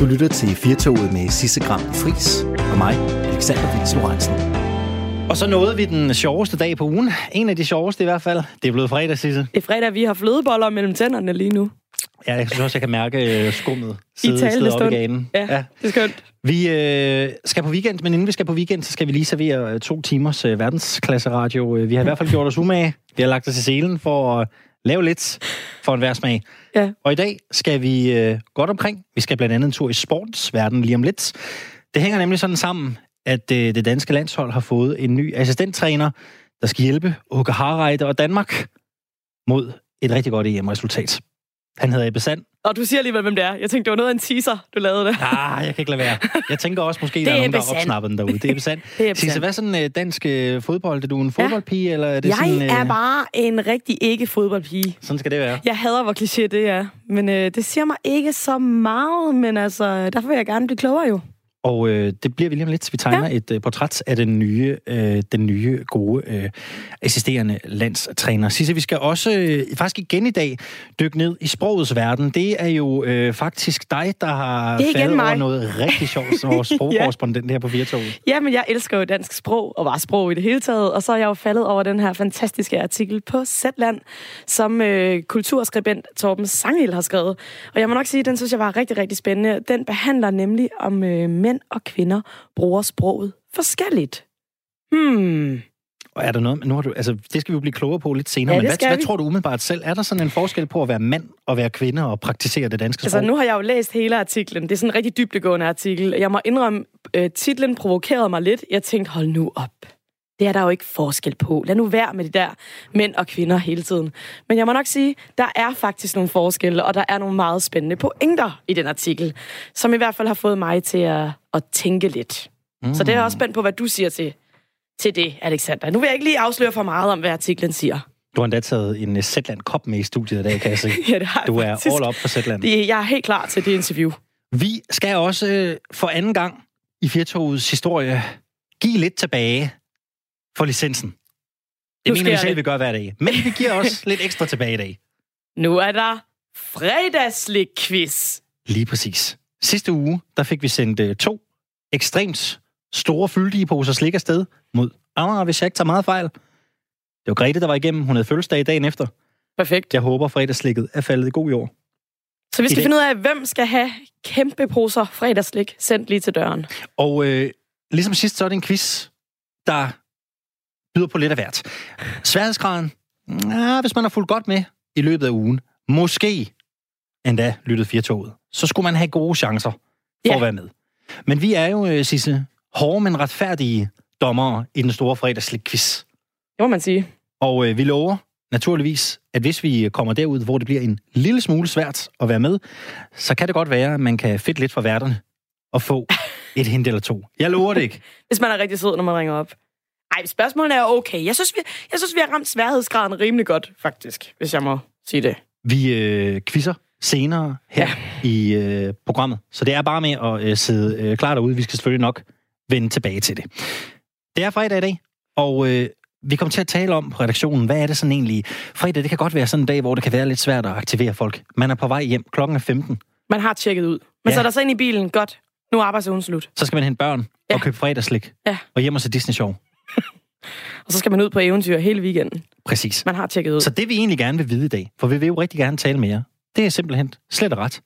Du lytter til Firtoget med Sisse Gram Fris og mig, Alexander Vils Lorentzen. Og så nåede vi den sjoveste dag på ugen. En af de sjoveste i hvert fald. Det er blevet fredag, Sisse. Det er fredag, vi har flødeboller mellem tænderne lige nu. Ja, jeg synes også, jeg kan mærke øh, skummet I sidde, sidde talende op i ganen. Ja, ja, det er skønt. Vi øh, skal på weekend, men inden vi skal på weekend, så skal vi lige servere øh, to timers øh, verdensklasse radio. Øh, Vi har i hvert fald gjort os umage. Vi har lagt os i selen for at lave lidt for en værsmag. Ja. Og i dag skal vi øh, godt omkring. Vi skal blandt andet en tur i sportsverdenen lige om lidt. Det hænger nemlig sådan sammen, at øh, det danske landshold har fået en ny assistenttræner, der skal hjælpe Åke Harreide og Danmark mod et rigtig godt EM-resultat. Han hedder Ebbe Sand. Og du siger alligevel, hvem det er. Jeg tænkte, det var noget af en teaser, du lavede det. Ah, jeg kan ikke lade være. Jeg tænker også, måske der er er nogen, der har opsnappet den derude. Det er Ebbe Sand. Det er Ebbe Sisse, hvad er sådan øh, dansk øh, fodbold? Er du en fodboldpige, eller er det Jeg sådan... øh, er bare en rigtig ikke-fodboldpige. Sådan skal det være. Jeg hader, hvor kliché det er. Men øh, det siger mig ikke så meget, men altså, derfor vil jeg gerne blive klogere jo. Og øh, det bliver vi lige om lidt. Vi tegner ja. et øh, portræt af den nye, øh, den nye gode øh, assisterende landstræner. Sisse, vi skal også øh, faktisk igen i dag dykke ned i sprogets verden. Det er jo øh, faktisk dig, der har faldet over noget rigtig sjovt som vores sprogkorrespondent her på Virtoget. Jamen, jeg elsker jo dansk sprog, og bare sprog i det hele taget. Og så er jeg jo faldet over den her fantastiske artikel på Zetland, som øh, kulturskribent Torben Sangel har skrevet. Og jeg må nok sige, at den synes jeg var rigtig, rigtig spændende. Den behandler nemlig, om øh, mænd og kvinder bruger sproget forskelligt. Hmm. Og er der noget, nu har du, altså, det skal vi jo blive klogere på lidt senere, Ja, men hvad, hvad vi. tror du umiddelbart selv? Er der sådan en forskel på at være mand og være kvinde og praktisere det danske Altså, sprog? nu har jeg jo læst hele artiklen. Det er sådan en rigtig dybdegående artikel. Jeg må indrømme, øh, titlen provokerede mig lidt. Jeg tænkte, hold nu op. Det er der jo ikke forskel på. Lad nu være med de der mænd og kvinder hele tiden. Men jeg må nok sige, der er faktisk nogle forskelle, og der er nogle meget spændende pointer i den artikel, som i hvert fald har fået mig til at, at tænke lidt. Mm. Så det er jeg også spændt på, hvad du siger til, til det, Alexander. Nu vil jeg ikke lige afsløre for meget om, hvad artiklen siger. Du har endda taget en uh, Zetland Kop med i studiet i dag, kan jeg se. Ja, det har Du er faktisk. all up for Zetland. Det, jeg er helt klar til det interview. Vi skal også øh, for anden gang i Firtogets historie give lidt tilbage for licensen. Det Nu mener vi selv, det. vi gør hver dag. Men vi giver også lidt ekstra tilbage i dag. Nu er der fredagslik-quiz. Lige præcis. Sidste uge, der fik vi sendt øh, to ekstremt store fyldige poser slik afsted mod Amager, hvis jeg ikke tager meget fejl. Det var Grete, der var igennem. Hun havde fødselsdag dagen efter. Perfekt. Jeg håber, fredagslikket er faldet i god jord. Så vi skal finde ud af, hvem skal have kæmpe poser fredagslik sendt lige til døren. Og øh, ligesom sidst, så er det en quiz, der byder på lidt af hvert. Sværhedsgraden, ja, hvis man har fulgt godt med i løbet af ugen, måske endda lyttet firtoget, så skulle man have gode chancer for Ja. at være med. Men vi er jo, øh, Sisse, hårde, men retfærdige dommere i den store fredagslik-quiz. Det må man sige. Og øh, vi lover naturligvis, at hvis vi kommer derud, hvor det bliver en lille smule svært at være med, så kan det godt være, at man kan fedt lidt for værterne og få et hint eller to. Jeg lover det ikke. Hvis man er rigtig sød, når man ringer op. Ej, spørgsmålet er okay. Jeg synes, vi, jeg synes, vi har ramt sværhedsgraden rimelig godt, faktisk, hvis jeg må sige det. Vi øh, quizzer senere her ja. i øh, programmet. Så det er bare med at øh, sidde øh, klar derude. Vi skal selvfølgelig nok vende tilbage til det. Det er fredag i dag, og øh, vi kommer til at tale om på redaktionen, hvad er det sådan egentlig? Fredag, det kan godt være sådan en dag, hvor det kan være lidt svært at aktivere folk. Man er på vej hjem, klokken er 15. Man har tjekket ud. Man ja. sætter sig ind i bilen. Godt. Nu er arbejdsugen slut. Så skal man hente børn Ja. og købe fredagslik. Ja. Og hjem og se Disney Show. Og så skal man ud på eventyr hele weekenden. Præcis. Man har tjekket ud. Så det vi egentlig gerne vil vide i dag, for vi vil jo rigtig gerne tale med jer, det er simpelthen slet og ret.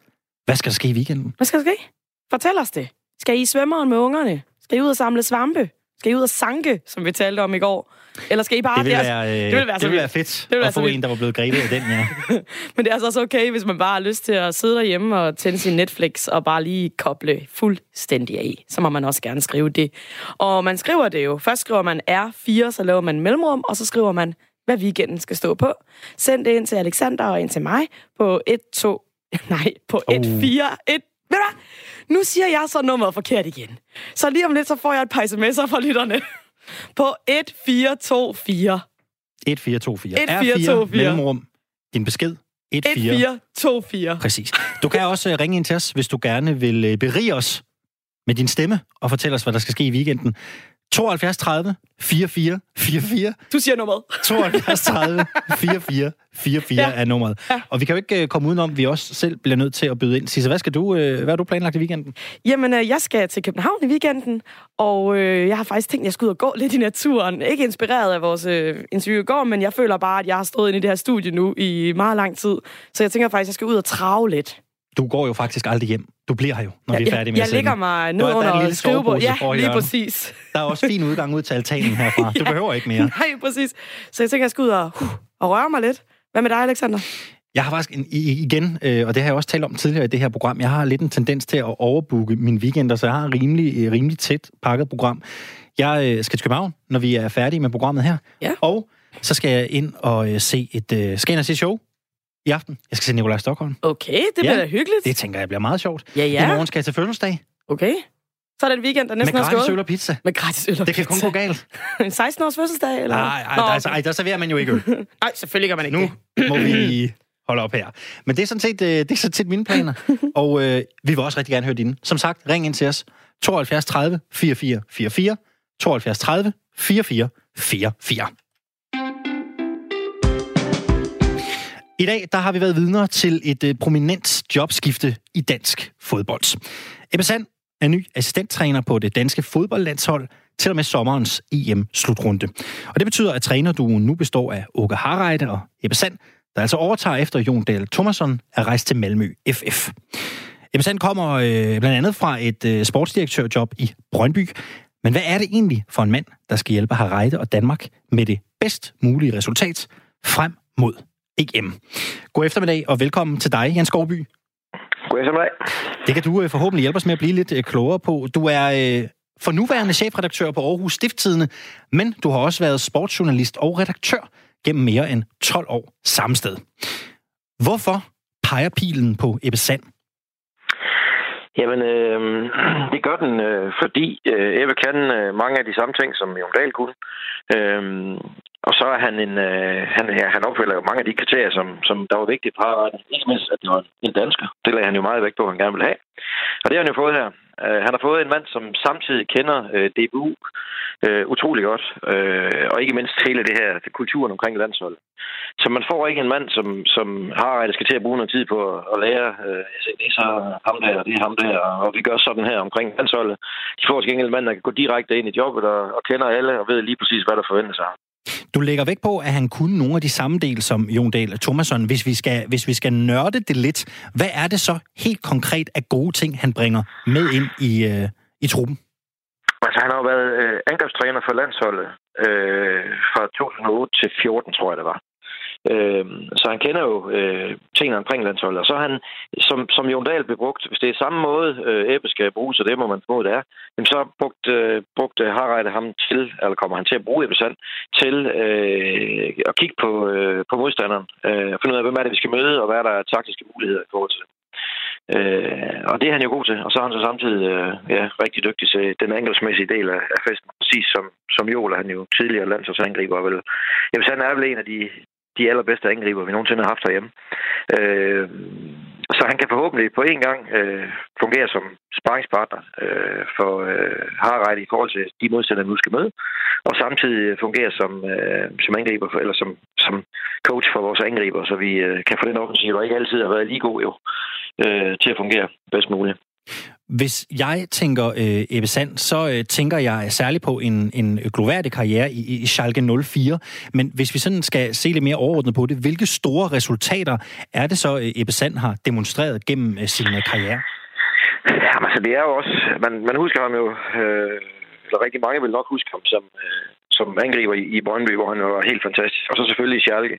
Hvad skal der ske i weekenden? Hvad skal der ske? Fortæl os det. Skal I i svømmeren med ungerne? Skal I ud og samle svampe? Skal I ud og sanke, som vi talte om i går? Eller skal I bare... Det vil er- være, øh, det vil være det vil være fedt Det vil være at få en, der var blevet grebet af den, ja. Men det er altså også okay, hvis man bare har lyst til at sidde derhjemme og tænde sin Netflix og bare lige koble fuldstændig af. Så må man også gerne skrive det. Og man skriver det jo. Først skriver man R4, så laver man mellemrum, og så skriver man, hvad weekenden skal stå på. Send det ind til Alexander og ind til mig på 1, 2... Nej, på Oh. 1, 4, 1... Ved du hvad? Nu siger jeg så nummeret forkert igen. Så lige om lidt, så får jeg et par sms'er fra lytterne. På 1, 4, 2, 4. 1424. 1424. mellemrum. Din besked. 1, 14. 4, 2, 4. Præcis. Du kan også øh, ringe ind til os, hvis du gerne vil øh, berige os med din stemme og fortælle os, hvad der skal ske i weekenden. 72 30 44 44. Du siger nummeret. 72 30 44 44 ja. er nummeret. Ja. Og vi kan jo ikke uh, komme udenom, at vi også selv bliver nødt til at byde ind. Sisse, hvad skal du, uh, hvad har du planlagt i weekenden? Jamen, uh, jeg skal til København i weekenden, og jeg har faktisk tænkt, at jeg skal ud og gå lidt i naturen. Ikke inspireret af vores interview i går, men jeg føler bare, at jeg har stået inde i det her studie nu i meget lang tid. Så jeg tænker faktisk, at jeg skal ud og trave lidt. Du går jo faktisk aldrig hjem. Du bliver her jo, når ja, vi er færdige med Jeg, jeg ligger mig ned under skrivebordet. Ja, lige præcis. Der er også fin udgang ud til altanen herfra. Du ja, behøver ikke mere. Nej, præcis. Så jeg tænker, jeg skal ud og, uh, og røre mig lidt. Hvad med dig, Alexander? Jeg har faktisk en, igen, øh, og det har jeg også talt om tidligere i det her program, jeg har lidt en tendens til at overbooke min weekender, så jeg har et rimelig, øh, rimelig tæt pakket program. Jeg øh, skal til København, når vi er færdige med programmet her. Ja. Og så skal jeg ind og øh, se et... Øh, skal jeg se show i aften. Jeg skal se Nikolaj Stockholm. Okay, det bliver ja, da hyggeligt. Det tænker jeg bliver meget sjovt. Ja, ja. I morgen skal jeg til fødselsdag. Okay. Så er det en weekend, der næsten Med gratis øl og pizza. Med gratis øl og Det kan kun gå galt. en 16-års fødselsdag, eller? Nej, nej, Nå, altså, ej, der serverer man jo ikke øl. nej, selvfølgelig gør man ikke Nu må vi holde op her. Men det er sådan set, øh, det er sådan set mine planer. og øh, vi vil også rigtig gerne høre dine. Som sagt, ring ind til os. 72 30 44 44. 72 30 44 44. I dag der har vi været vidner til et øh, prominent jobskifte i dansk fodbold. Ebbe Sand er ny assistenttræner på det danske fodboldlandshold til og med sommerens EM-slutrunde. Og det betyder, at trænerduen nu består af Åke Harreide og Ebbe Sand, der altså overtager efter Jon Dahl Thomasson er rejst til Malmø FF. Ebbe Sand kommer øh, blandt andet fra et øh, sportsdirektørjob i Brøndby. Men hvad er det egentlig for en mand, der skal hjælpe Harreide og Danmark med det bedst mulige resultat frem mod EM. God eftermiddag og velkommen til dig, Jens Skovby. God eftermiddag. Det kan du øh, forhåbentlig hjælpe os med at blive lidt øh, klogere på. Du er øh, for nuværende chefredaktør på Aarhus Stifttidene, men du har også været sportsjournalist og redaktør gennem mere end 12 år samme sted. Hvorfor peger pilen på Ebbe Sand? Jamen, øh, det gør den, øh, fordi øh, Ebbe kan øh, mange af de samme ting, som Jon Dahl kunne. Øh, og så er han en, øh, han, ja, han opfylder jo mange af de kriterier, som, som der var vigtige på arbejdet. Ikke mindst, at det var en dansker. Det lagde han jo meget vægt på, at han gerne ville have. Og det har han jo fået her. Øh, han har fået en mand, som samtidig kender øh, DBU øh, utrolig godt. Øh, og ikke mindst hele det her, det kulturen omkring landsholdet. Så man får ikke en mand, som, som har at skal til at bruge noget tid på at lære. Uh, det er så ham der, og det er ham der, og vi gør sådan her omkring landsholdet. De får til gengæld en mand, der kan gå direkte ind i jobbet og, og kender alle og ved lige præcis, hvad der forventes af ham. Du lægger væk på, at han kunne nogle af de samme dele som Jon Dahl Thomasson. Hvis vi, skal, hvis vi skal nørde det lidt, hvad er det så helt konkret af gode ting, han bringer med ind i, øh, i truppen? Altså, han har jo været øh, angrebstræner for landsholdet øh, fra 2008 til 14, tror jeg det var. Øh, så han kender jo øh, tingene omkring landsholdet. Og så han, som, som Jon Dahl blev brugt, hvis det er samme måde, øh, Ebbe skal bruges, og det må man formode, det er, jamen så brugt, øh, brugte øh, Harreide ham til, eller kommer han til at bruge Ebbe Sand, til øh, at kigge på, øh, på modstanderen. Øh, og finde ud af, hvem er det, vi skal møde, og hvad er der taktiske muligheder i forhold til det. Øh, og det er han jo god til. Og så er han så samtidig øh, ja, rigtig dygtig til den angrebsmæssige del af, af festen. Præcis som, som Joel, han jo tidligere landsholdsangriber. Vel. Jamen, han er vel en af de, de allerbedste angriber, vi nogensinde har haft herhjemme. Øh, så han kan forhåbentlig på en gang øh, fungere som sparringspartner øh, for øh, Harreide i forhold til de modstandere, vi nu skal møde, og samtidig fungere som, øh, som angriber, for, eller som, som coach for vores angriber, så vi øh, kan få den offensiv, der ikke altid har været lige god jo, øh, til at fungere bedst muligt. Hvis jeg tænker øh, Ebbe Sand, så øh, tænker jeg særligt på en, en gloværdig karriere i, i Schalke 04. Men hvis vi sådan skal se lidt mere overordnet på det, hvilke store resultater er det så, øh, Ebbe Sand har demonstreret gennem øh, sin øh, karriere? Ja, altså det er jo også... Man, man husker ham jo... Øh, eller rigtig mange vil nok huske ham som, øh, som angriber i, i Brøndby, hvor han var helt fantastisk. Og så selvfølgelig i Schalke,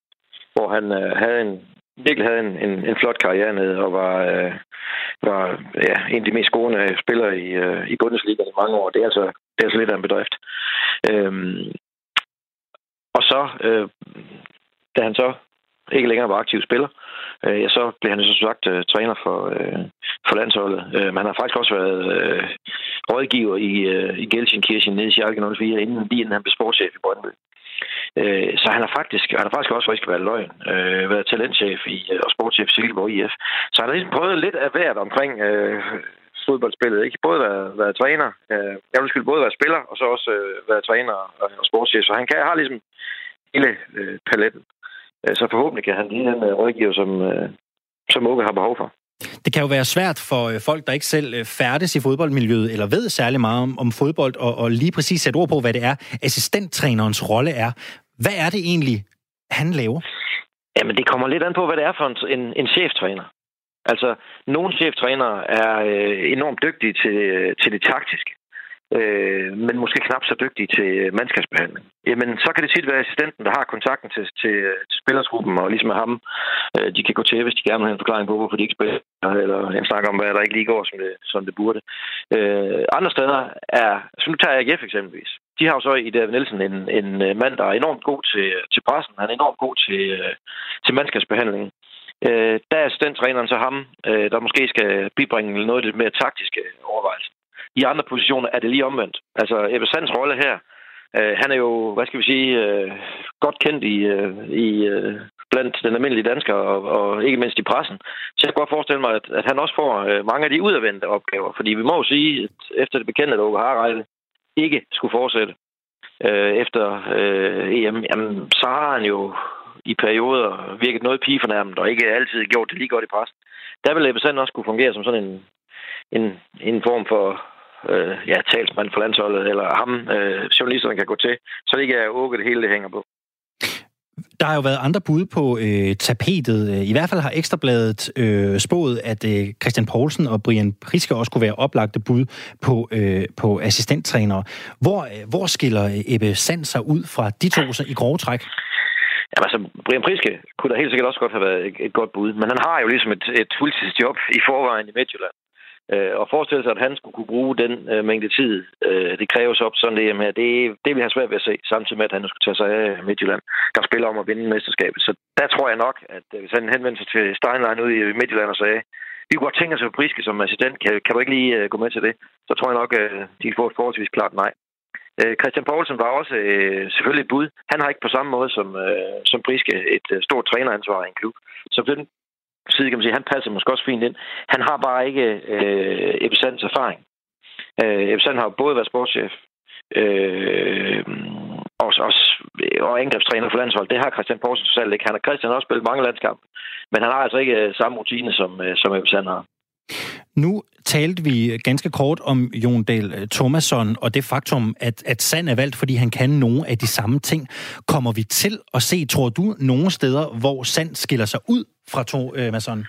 hvor han øh, havde en virkelig havde en, en, en flot karriere nede, og var, øh, var ja, en af de mest scorende spillere i, øh, i Bundesliga i mange år. Det er altså, det er altså lidt af en bedrift. Øhm, og så, øh, da han så ikke længere var aktiv spiller, øh, ja, så blev han jo så sagt øh, træner for, øh, for landsholdet. Øh, men han har faktisk også været øh, rådgiver i, øh, i Gelsenkirchen nede i Schalke 04, inden, lige inden han blev sportschef i Brøndby. Øh, så han har faktisk, han har faktisk også, hvis været løgn, øh, været talentchef i, øh, og sportschef i Silkeborg IF. Så han har ligesom prøvet lidt af hvert omkring øh, fodboldspillet. Ikke? Både være, være træner, øh, jeg vil skulle både være spiller, og så også øh, være træner og, øh, og sportschef. Så han kan har ligesom hele øh, paletten. Øh, så forhåbentlig kan han lige den øh, rådgiver, som, øh, som Åke har behov for. Det kan jo være svært for folk, der ikke selv færdes i fodboldmiljøet, eller ved særlig meget om, om fodbold, og, og lige præcis sætte ord på, hvad det er, assistenttrænerens rolle er. Hvad er det egentlig, han laver? Jamen, det kommer lidt an på, hvad det er for en, en, en cheftræner. Altså, nogle cheftrænere er øh, enormt dygtige til, øh, til det taktiske øh, men måske knap så dygtige til mandskabsbehandling. Jamen, så kan det tit være assistenten, der har kontakten til, til, til spillersgruppen, og ligesom med ham, øh, de kan gå til, hvis de gerne vil have en forklaring på, hvorfor de ikke spiller, eller en snak om, hvad der ikke lige går, som det, som det burde. Øh, andre steder er, så nu tager jeg AGF eksempelvis. De har jo så i David Nielsen en, en øh, mand, der er enormt god til, til pressen, han er enormt god til, øh, til mandskabsbehandlingen. Øh, der er assistenttræneren så ham, øh, der måske skal bibringe noget lidt mere taktiske overvejelser. I andre positioner er det lige omvendt. Altså, Ebbe Sands rolle her, øh, han er jo, hvad skal vi sige, øh, godt kendt i, øh, i øh, blandt den almindelige dansker, og, og ikke mindst i pressen. Så jeg kan godt forestille mig, at, at han også får øh, mange af de udadvendte opgaver. Fordi vi må jo sige, at efter det bekendte, at Åke Harreide ikke skulle fortsætte øh, efter øh, EM, jamen, så har han jo i perioder virket noget pigefornærmet, og ikke altid gjort det lige godt i pres. Der vil Ebbe Sand også kunne fungere som sådan en, en, en form for øh, ja, talsmand for landsholdet, eller ham, øh, journalisterne kan gå til, så det ikke er åket det hele, det hænger på. Der har jo været andre bud på øh, tapetet. Øh, I hvert fald har Ekstrabladet øh, spået, at øh, Christian Poulsen og Brian Priske også kunne være oplagte bud på, øh, på assistenttrænere. Hvor, øh, hvor skiller øh, Ebbe Sand sig ud fra de to så i grove træk? Jamen altså, Brian Priske kunne da helt sikkert også godt have været et, et godt bud, men han har jo ligesom et, et fuldtidsjob i forvejen i Midtjylland. Øh, og forestille sig, at han skulle kunne bruge den øh, mængde tid, øh, det kræves op sådan det med, det, det vil have svært ved at se, samtidig med, at han skulle tage sig af Midtjylland, der spiller om at vinde mesterskabet. Så der tror jeg nok, at øh, hvis han henvendte sig til Steinlein ude i Midtjylland og sagde, vi kunne godt tænke os at Priske som assistent, kan, kan du ikke lige øh, gå med til det? Så tror jeg nok, at øh, de får et forholdsvis klart nej. Øh, Christian Poulsen var også øh, selvfølgelig et bud. Han har ikke på samme måde som, øh, som Priske et øh, stort træneransvar i en klub. Så den, side kan man sige, han passer måske også fint ind. Han har bare ikke øh, Ebisands erfaring. Øh, Ebisand har jo både været sportschef øh, og, og, og angrebstræner for landshold. Det har Christian Poulsen selv ikke. Han har Christian også spillet mange landskampe, men han har altså ikke øh, samme rutine, som, øh, som Ebisand har. Nu talte vi ganske kort om Jon Dahl øh, Thomasson og det faktum, at, at Sand er valgt, fordi han kan nogle af de samme ting. Kommer vi til at se, tror du, nogle steder, hvor Sand skiller sig ud fra Thomasson? Øh,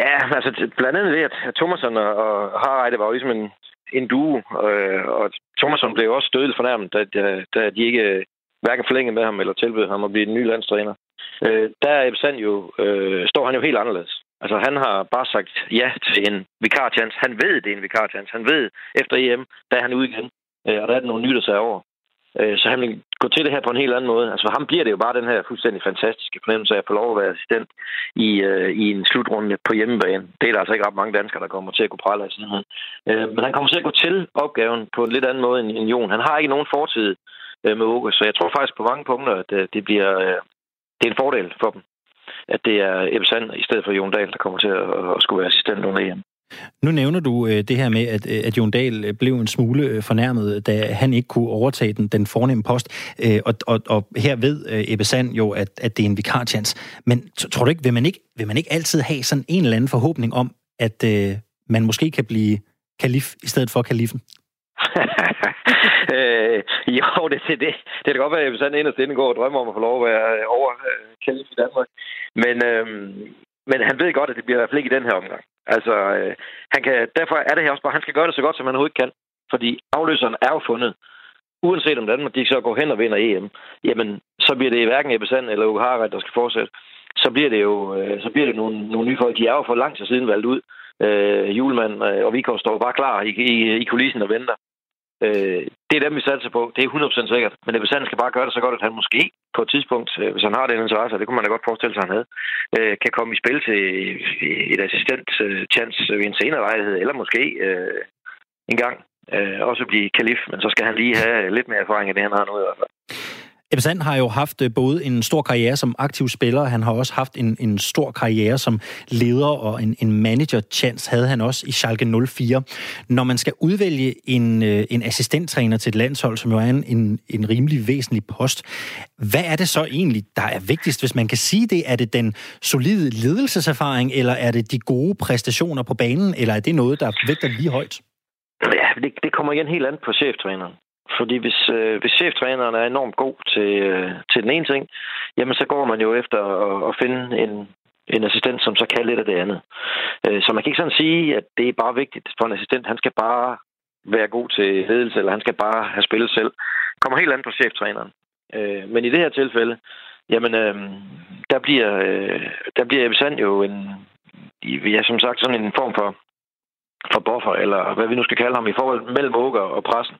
ja, altså blandt andet ved, at Thomasson og Harreide var jo ligesom en, en duo, øh, og Thomasson blev også dødeligt fornærmet, da, da, da de ikke øh, hverken forlængede med ham eller tilbød ham at blive en ny landstræner. Øh, der er Ebbe Sand jo, øh, står han jo helt anderledes. Altså, han har bare sagt ja til en vikarchance. Han ved, det er en vikarchance. Han ved, efter EM, der er han ude igen. Øh, og der er der nogle der sig over. Øh, så han vil gå til det her på en helt anden måde. Altså, for ham bliver det jo bare den her fuldstændig fantastiske fornemmelse af at få lov at være assistent i, øh, i en slutrunde på hjemmebane. Det er der altså ikke ret mange danskere, der kommer til at kunne prale af sådan øh, Men han kommer til at gå til opgaven på en lidt anden måde end, end Jon. Han har ikke nogen fortid øh, med Åke, så jeg tror faktisk på mange punkter, at øh, det bliver øh, det er en fordel for dem at det er Ebbe Sand i stedet for Jon Dahl, der kommer til at, at skulle være assistent under EM. Nu nævner du øh, det her med, at, øh, at Jon Dahl øh, blev en smule fornærmet, da han ikke kunne overtage den, den fornemme post. Og, og, og her ved Ebbe Sand jo, at, at det er en vikarchance. Men tror du ikke, vil man ikke, vil man ikke altid have sådan en eller anden forhåbning om, at øh, man måske kan blive kalif i stedet for kalifen? øh, jo, det, det, det, det kan godt være, at hvis sådan inderst inde går og drømmer om at få lov at være øh, over øh, kalif i Danmark. Men, øh, men han ved godt, at det bliver i hvert fald ikke i den her omgang. Altså, øh, han kan, derfor er det her også bare, han skal gøre det så godt, som han overhovedet kan. Fordi afløseren er jo fundet. Uanset om Danmark de så går hen og vinder EM, jamen, så bliver det hverken Ebbe Sand eller Uge Harald, der skal fortsætte. Så bliver det jo øh, så bliver det nogle, nogle nye folk. De er jo for lang tid siden valgt ud. Øh, Julemand øh, og Vikov står bare klar i, i, i kulissen og venter. Øh, det er dem, vi satser på. Det er 100% sikkert. Men hvis han skal bare gøre det så godt, at han måske på et tidspunkt, øh, hvis han har den interesse, det kunne man da godt forestille sig, at han havde, øh, kan komme i spil til øh, et assistent øh, chance ved en senere lejlighed, eller måske øh, en gang øh, også blive kalif, men så skal han lige have lidt mere erfaring end det, han har nu i hvert fald. Ebbe Sand har jo haft øh, både en stor karriere som aktiv spiller, han har også haft en, en stor karriere som leder, og en, en manager-chance havde han også i Schalke 04. Når man skal udvælge en, øh, en assistenttræner til et landshold, som jo er en, en, en rimelig væsentlig post, hvad er det så egentlig, der er vigtigst, hvis man kan sige det? Er det den solide ledelseserfaring, eller er det de gode præstationer på banen, eller er det noget, der vægter lige højt? Ja, det, det kommer igen helt an på cheftræneren. Fordi hvis, øh, hvis cheftræneren er enormt god til, øh, til den ene ting, jamen så går man jo efter at, at finde en, en assistent, som så kan lidt af det andet. Øh, så man kan ikke sådan sige, at det er bare vigtigt for en assistent. Han skal bare være god til ledelse, eller han skal bare have spillet selv. Det kommer helt an på cheftræneren. Øh, men i det her tilfælde, jamen, øh, der bliver, øh, der bliver Ebbe Sand jo en, ja, som sagt, sådan en form for, for buffer, eller hvad vi nu skal kalde ham, i forhold mellem Åker og pressen.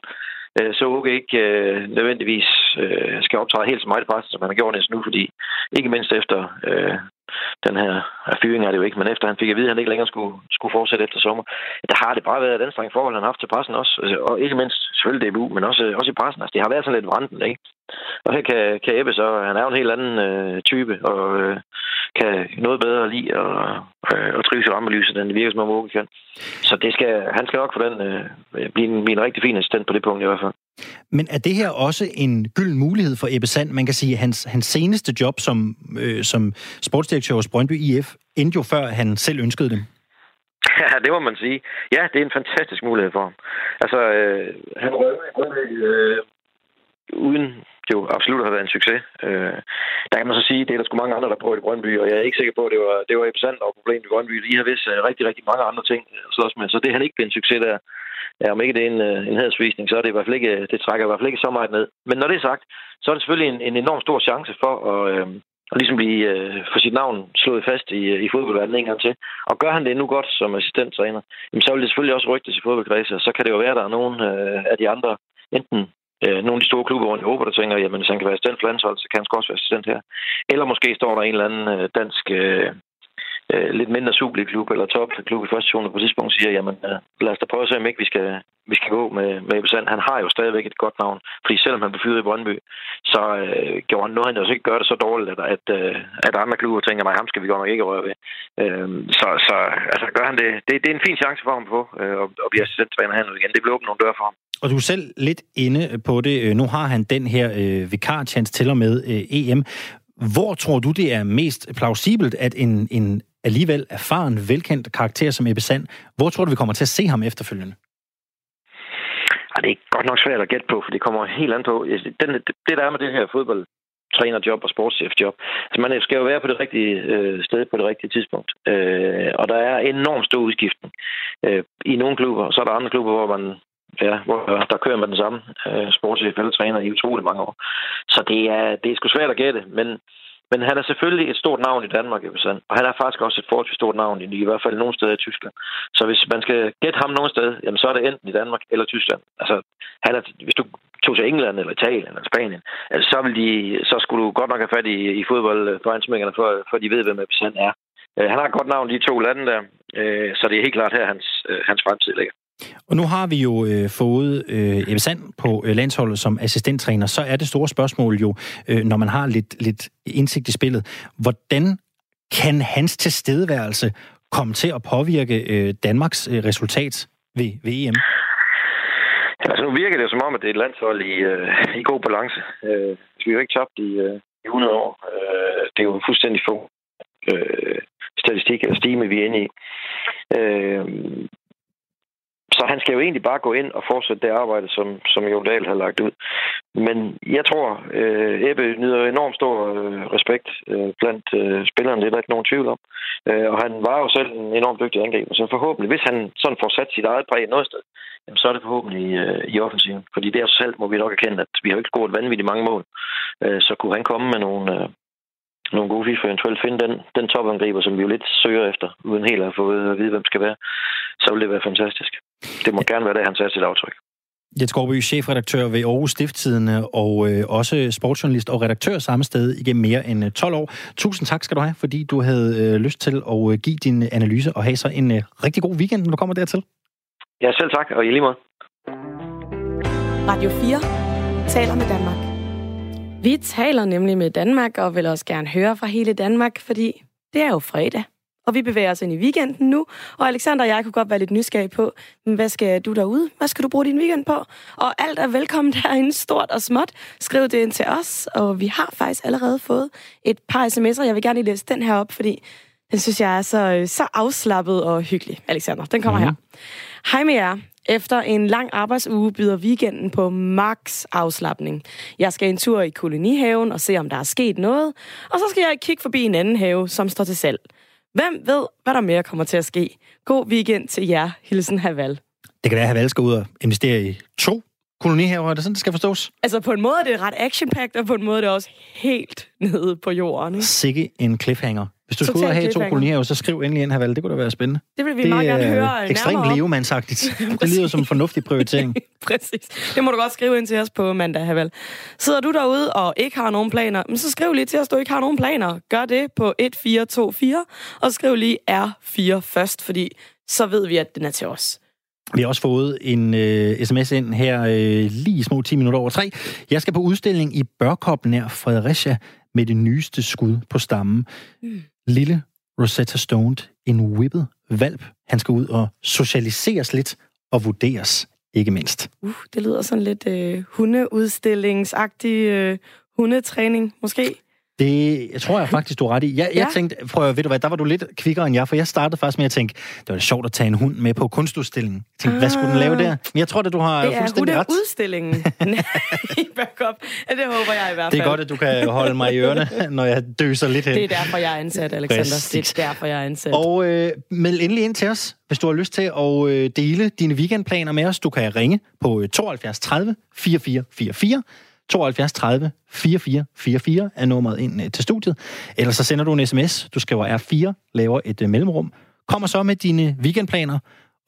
Øh, så Åke ikke øh, nødvendigvis øh, skal optræde helt så meget i pressen, som han har gjort næsten nu, fordi ikke mindst efter øh, den her fyring er det jo ikke, men efter han fik at vide, at han ikke længere skulle, skulle fortsætte efter sommer, der har det bare været et anstrengt forhold, han har haft til pressen også, øh, og ikke mindst selvfølgelig DBU, men også, øh, også i pressen. Altså, det har været sådan lidt vranden, ikke? Og her kan, kan Ebbe så, han er jo en helt anden øh, type, og øh, kan noget bedre lide og, øh, og trives i rammelyset, end det virker som om Åke kan. Så det skal, han skal nok få den øh, blive, en, blive en rigtig fin assistent på det punkt i hvert fald. Men er det her også en gylden mulighed for Ebbe Sand? Man kan sige, at hans, hans seneste job som, øh, som sportsdirektør hos Brøndby IF endte jo før han selv ønskede det. Ja, det må man sige. Ja, det er en fantastisk mulighed for ham. Altså, øh, han øh, uden jo absolut har været en succes. Øh, der kan man så sige, at det er der sgu mange andre, der prøver i Brøndby, og jeg er ikke sikker på, at det var, det var Ebbe Sand, der var problemet i Brøndby. De har vist øh, rigtig, rigtig mange andre ting at slås med, så det han ikke blev en succes der. Ja, om ikke det er en, øh, en hedersvisning, så er det i hvert fald ikke, øh, det trækker i hvert fald ikke så meget ned. Men når det er sagt, så er det selvfølgelig en, en enorm stor chance for at, øh, at ligesom blive øh, for sit navn slået fast i, øh, i fodboldverdenen en gang til. Og gør han det nu godt som assistenttræner, jamen, så vil det selvfølgelig også rygtes i fodboldkredse, så kan det jo være, at der er nogen øh, af de andre, enten øh, nogle af de store klubber rundt i Europa, der tænker, jamen hvis han kan være assistent for landsholdet, så kan han også være assistent her. Eller måske står der en eller anden øh, dansk øh, øh, lidt mindre Superliga-klub eller topklub i første division på tidspunkt siger, jamen øh, lad os da prøve at se, om ikke vi skal, vi skal gå med, med Ebbe Han har jo stadigvæk et godt navn, fordi selvom han blev fyret i Brøndby, så øh, gjorde han noget, han jo altså ikke gør det så dårligt, at, at, øh, at andre klubber tænker, mig, ham skal vi godt nok ikke røre ved. Øh, så, så altså, gør han det, det, det er en fin chance for ham på øh, og, vi blive assistenttræner her igen. Det vil åbne nogle døre for ham. Og du er selv lidt inde på det. Øh, nu har han den her øh, vikar-chance til og med øh, EM. Hvor tror du, det er mest plausibelt, at en, en alligevel erfaren, velkendt karakter som Ebbe Sand, hvor tror du, vi kommer til at se ham efterfølgende? Ja, det er godt nok svært at gætte på, for det kommer helt an på. Den, det, der er med det her fodbold, trænerjob og sportschefjob. Altså man skal jo være på det rigtige øh, sted på det rigtige tidspunkt. Øh, og der er enormt stor udskiftning. Øh, I nogle klubber, så er der andre klubber, hvor man ja, hvor der kører man den samme øh, sportschef eller træner i utrolig mange år. Så det er, det er sgu svært at gætte, men men han er selvfølgelig et stort navn i Danmark, og han er faktisk også et forholdsvis stort navn, i, i hvert fald nogle steder i Tyskland. Så hvis man skal gætte ham nogen sted, jamen, så er det enten i Danmark eller Tyskland. Altså, han er, hvis du tog til England eller Italien eller Spanien, altså, så, vil de, så skulle du godt nok have fat i, i fodbold for, for, for de ved, hvem han er. Øh, han har et godt navn, de to lande der, øh, så det er helt klart her, hans, øh, hans fremtid ligger. Og nu har vi jo øh, fået øh, Ebbe Sand på øh, landsholdet som assistenttræner. Så er det store spørgsmål jo, øh, når man har lidt, lidt indsigt i spillet, hvordan kan hans tilstedeværelse komme til at påvirke øh, Danmarks øh, resultat ved, ved EM? Altså nu virker det som om, at det er et landshold i, øh, i god balance. Øh, vi har jo ikke tabt i, øh, i 100 år. Øh, det er jo fuldstændig få øh, statistik eller stime, vi er inde i. Øh, så han skal jo egentlig bare gå ind og fortsætte det arbejde, som, som Jon Dahl har lagt ud. Men jeg tror, øh, Ebbe nyder enormt stor øh, respekt øh, blandt øh, spillerne, det er der ikke nogen tvivl om. Øh, og han var jo selv en enormt dygtig angriber, så forhåbentlig, hvis han sådan får sat sit eget præg noget sted, jamen, så er det forhåbentlig øh, i offensiven. Fordi det er selv, må vi nok erkende, at vi har ikke scoret vanvittigt mange mål. Øh, så kunne han komme med nogle, øh, nogle gode FIFA eventuelt finde den, den topangriber, som vi jo lidt søger efter, uden helt at få at vide, hvem skal være, så vil det være fantastisk. Det må gerne være det, han sætter sit aftryk. Jens Gårdby, chefredaktør ved Aarhus Stifttidene og øh, også sportsjournalist og redaktør samme sted igennem mere end 12 øh, år. Tusind tak skal du have, fordi du havde øh, lyst til at øh, give din analyse og have så en øh, rigtig god weekend, når du kommer dertil. Ja, selv tak, og i lige måde. Radio 4 taler med Danmark. Vi taler nemlig med Danmark, og vil også gerne høre fra hele Danmark, fordi det er jo fredag. Og vi bevæger os ind i weekenden nu. Og Alexander og jeg kunne godt være lidt nysgerrige på, hvad skal du derude? Hvad skal du bruge din weekend på? Og alt er velkommen derinde, stort og småt. Skriv det ind til os, og vi har faktisk allerede fået et par sms'er. Jeg vil gerne lige læse den her op, fordi den synes jeg er så, så afslappet og hyggelig. Alexander, den kommer mm-hmm. her. Hej med jer. Efter en lang arbejdsuge byder weekenden på max afslappning. Jeg skal en tur i kolonihaven og se, om der er sket noget. Og så skal jeg kigge forbi en anden have, som står til salg. Hvem ved, hvad der mere kommer til at ske? God weekend til jer. Hilsen Haval. Det kan være, at Haval skal ud og investere i to kolonihaver. Er det sådan, det skal forstås? Altså, på en måde er det ret action og på en måde er det også helt nede på jorden. Ikke? Sikke en cliffhanger. Hvis du skulle ud og have to kolonihaver, så skriv endelig ind, Haval. Det kunne da være spændende. Det vil vi det meget gerne høre nærmere ekstremt levemandsagtigt. det lyder som en fornuftig prioritering. Præcis. Det må du godt skrive ind til os på mandag, Haval. Sidder du derude og ikke har nogen planer, så skriv lige til os, du ikke har nogen planer. Gør det på 1424, og skriv lige R4 først, fordi så ved vi, at den er til os. Vi har også fået en øh, sms ind her øh, lige små 10 minutter over tre. Jeg skal på udstilling i Børkop nær Fredericia med det nyeste skud på stammen. Mm lille Rosetta Stone, en whippet valp. Han skal ud og socialiseres lidt og vurderes, ikke mindst. Uh, det lyder sådan lidt øh, hundeudstillingsagtig øh, hundetræning, måske. Det jeg tror jeg faktisk, du er ret i. Jeg, ja. jeg tænkte, prøv at, ved du hvad, der var du lidt kvikkere end jeg, for jeg startede faktisk med at tænke, det var sjovt at tage en hund med på kunstudstillingen. Jeg tænkte, ah. hvad skulle den lave der? Men jeg tror, at du har det fuldstændig ret. Det er udstillingen i backup. Det håber jeg i hvert fald. Det er godt, at du kan holde mig i ørerne, når jeg døser lidt hen. Det er derfor, jeg er ansat, Alexander. Præcis. Det er derfor, jeg er ansat. Og øh, meld endelig ind til os, hvis du har lyst til at øh, dele dine weekendplaner med os. Du kan ringe på 72 30 4444 72 30 44 44 er nummeret ind øh, til studiet. Eller så sender du en sms. Du skriver R4, laver et uh, mellemrum. Kommer så med dine weekendplaner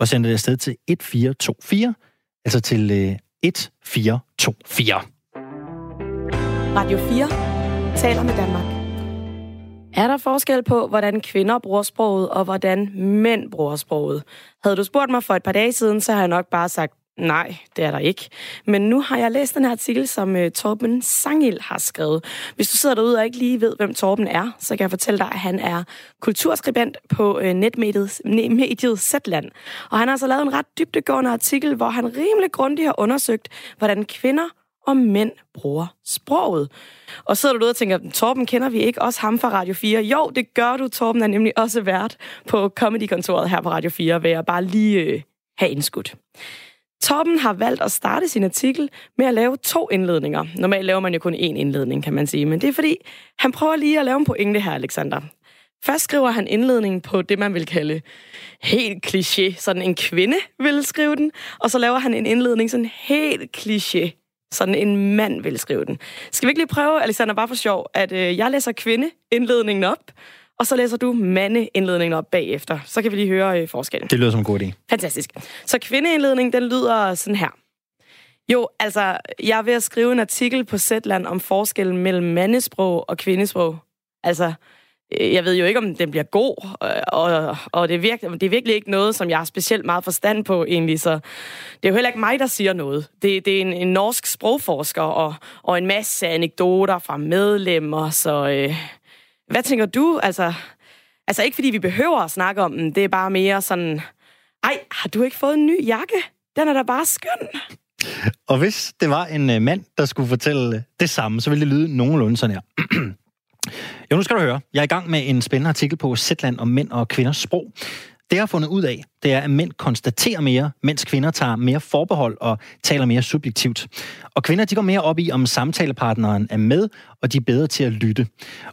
og sender det afsted til 1424. Altså til uh, 1424. Radio 4 taler med Danmark. Er der forskel på, hvordan kvinder bruger sproget, og hvordan mænd bruger sproget? Havde du spurgt mig for et par dage siden, så har jeg nok bare sagt Nej, det er der ikke. Men nu har jeg læst den her artikel, som uh, Torben Sangil har skrevet. Hvis du sidder derude og ikke lige ved, hvem Torben er, så kan jeg fortælle dig, at han er kulturskribent på uh, netmediet mediet Zetland. Og han har altså lavet en ret dybdegående artikel, hvor han rimelig grundigt har undersøgt, hvordan kvinder og mænd bruger sproget. Og sidder du derude og tænker, Torben kender vi ikke også ham fra Radio 4? Jo, det gør du. Torben er nemlig også vært på Comedy-kontoret her på Radio 4, vil jeg bare lige øh, have indskudt. Torben har valgt at starte sin artikel med at lave to indledninger. Normalt laver man jo kun én indledning, kan man sige, men det er fordi, han prøver lige at lave en pointe her, Alexander. Først skriver han indledningen på det, man vil kalde helt kliché, sådan en kvinde vil skrive den, og så laver han en indledning sådan helt kliché, sådan en mand vil skrive den. Skal vi ikke lige prøve, Alexander, bare for sjov, at øh, jeg læser kvinde indledningen op, og så læser du mandeindledningen op bagefter. Så kan vi lige høre øh, forskellen. Det lyder som en god idé. Fantastisk. Så kvindeindledningen, den lyder sådan her. Jo, altså, jeg er ved at skrive en artikel på Zetland om forskellen mellem mandesprog og kvindesprog. Altså, øh, jeg ved jo ikke, om den bliver god, øh, og, og det, er virkelig, det er virkelig ikke noget, som jeg har specielt meget forstand på egentlig, så det er jo heller ikke mig, der siger noget. Det, det er en, en norsk sprogforsker og, og en masse anekdoter fra medlemmer, så øh, hvad tænker du? Altså, altså ikke fordi vi behøver at snakke om den, det er bare mere sådan, ej, har du ikke fået en ny jakke? Den er da bare skøn. Og hvis det var en øh, mand, der skulle fortælle øh, det samme, så ville det lyde nogenlunde sådan her. jo, nu skal du høre. Jeg er i gang med en spændende artikel på Zetland om mænd og kvinders sprog. Det, jeg har fundet ud af, det er, at mænd konstaterer mere, mens kvinder tager mere forbehold og taler mere subjektivt. Og kvinder, de går mere op i, om samtalepartneren er med, og de er bedre til at lytte.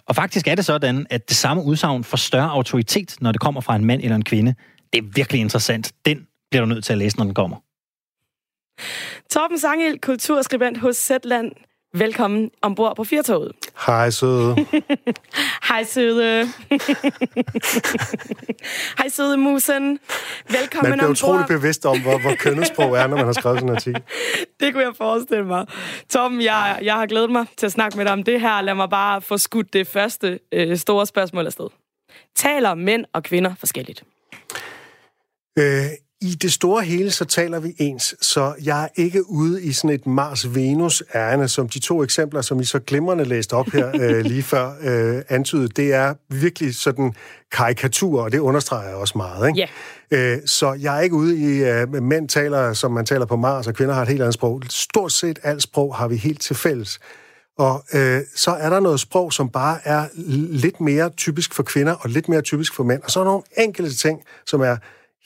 Og faktisk er det sådan, at det samme udsagn får større autoritet, når det kommer fra en mand eller en kvinde. Det er virkelig interessant. Den bliver du nødt til at læse, når den kommer. Torben Sangel, kulturskribent hos Zetland. Velkommen ombord på Firtoget. Hej, søde. Hej, søde. Hej, søde musen. Velkommen Man bliver utrolig bevidst om, hvor, hvor kønnesprog er, når man har skrevet sådan en artikel. Det kunne jeg forestille mig. Tom, jeg, jeg har glædet mig til at snakke med dig om det her. Lad mig bare få skudt det første øh, store spørgsmål afsted. Taler mænd og kvinder forskelligt? Øh, I det store hele, så taler vi ens, så jeg er ikke ude i sådan et Mars-Venus-ærne, som de to eksempler, som I så glimrende læste op her øh, lige før, øh, antydede. Det er virkelig sådan karikatur, og det understreger jeg også meget. Ikke? Ja. Øh, så jeg er ikke ude i, at øh, mænd taler, som man taler på Mars, og kvinder har et helt andet sprog. Stort set alt sprog har vi helt til fælles. Og øh, så er der noget sprog, som bare er lidt mere typisk for kvinder, og lidt mere typisk for mænd. Og så er der nogle enkelte ting, som er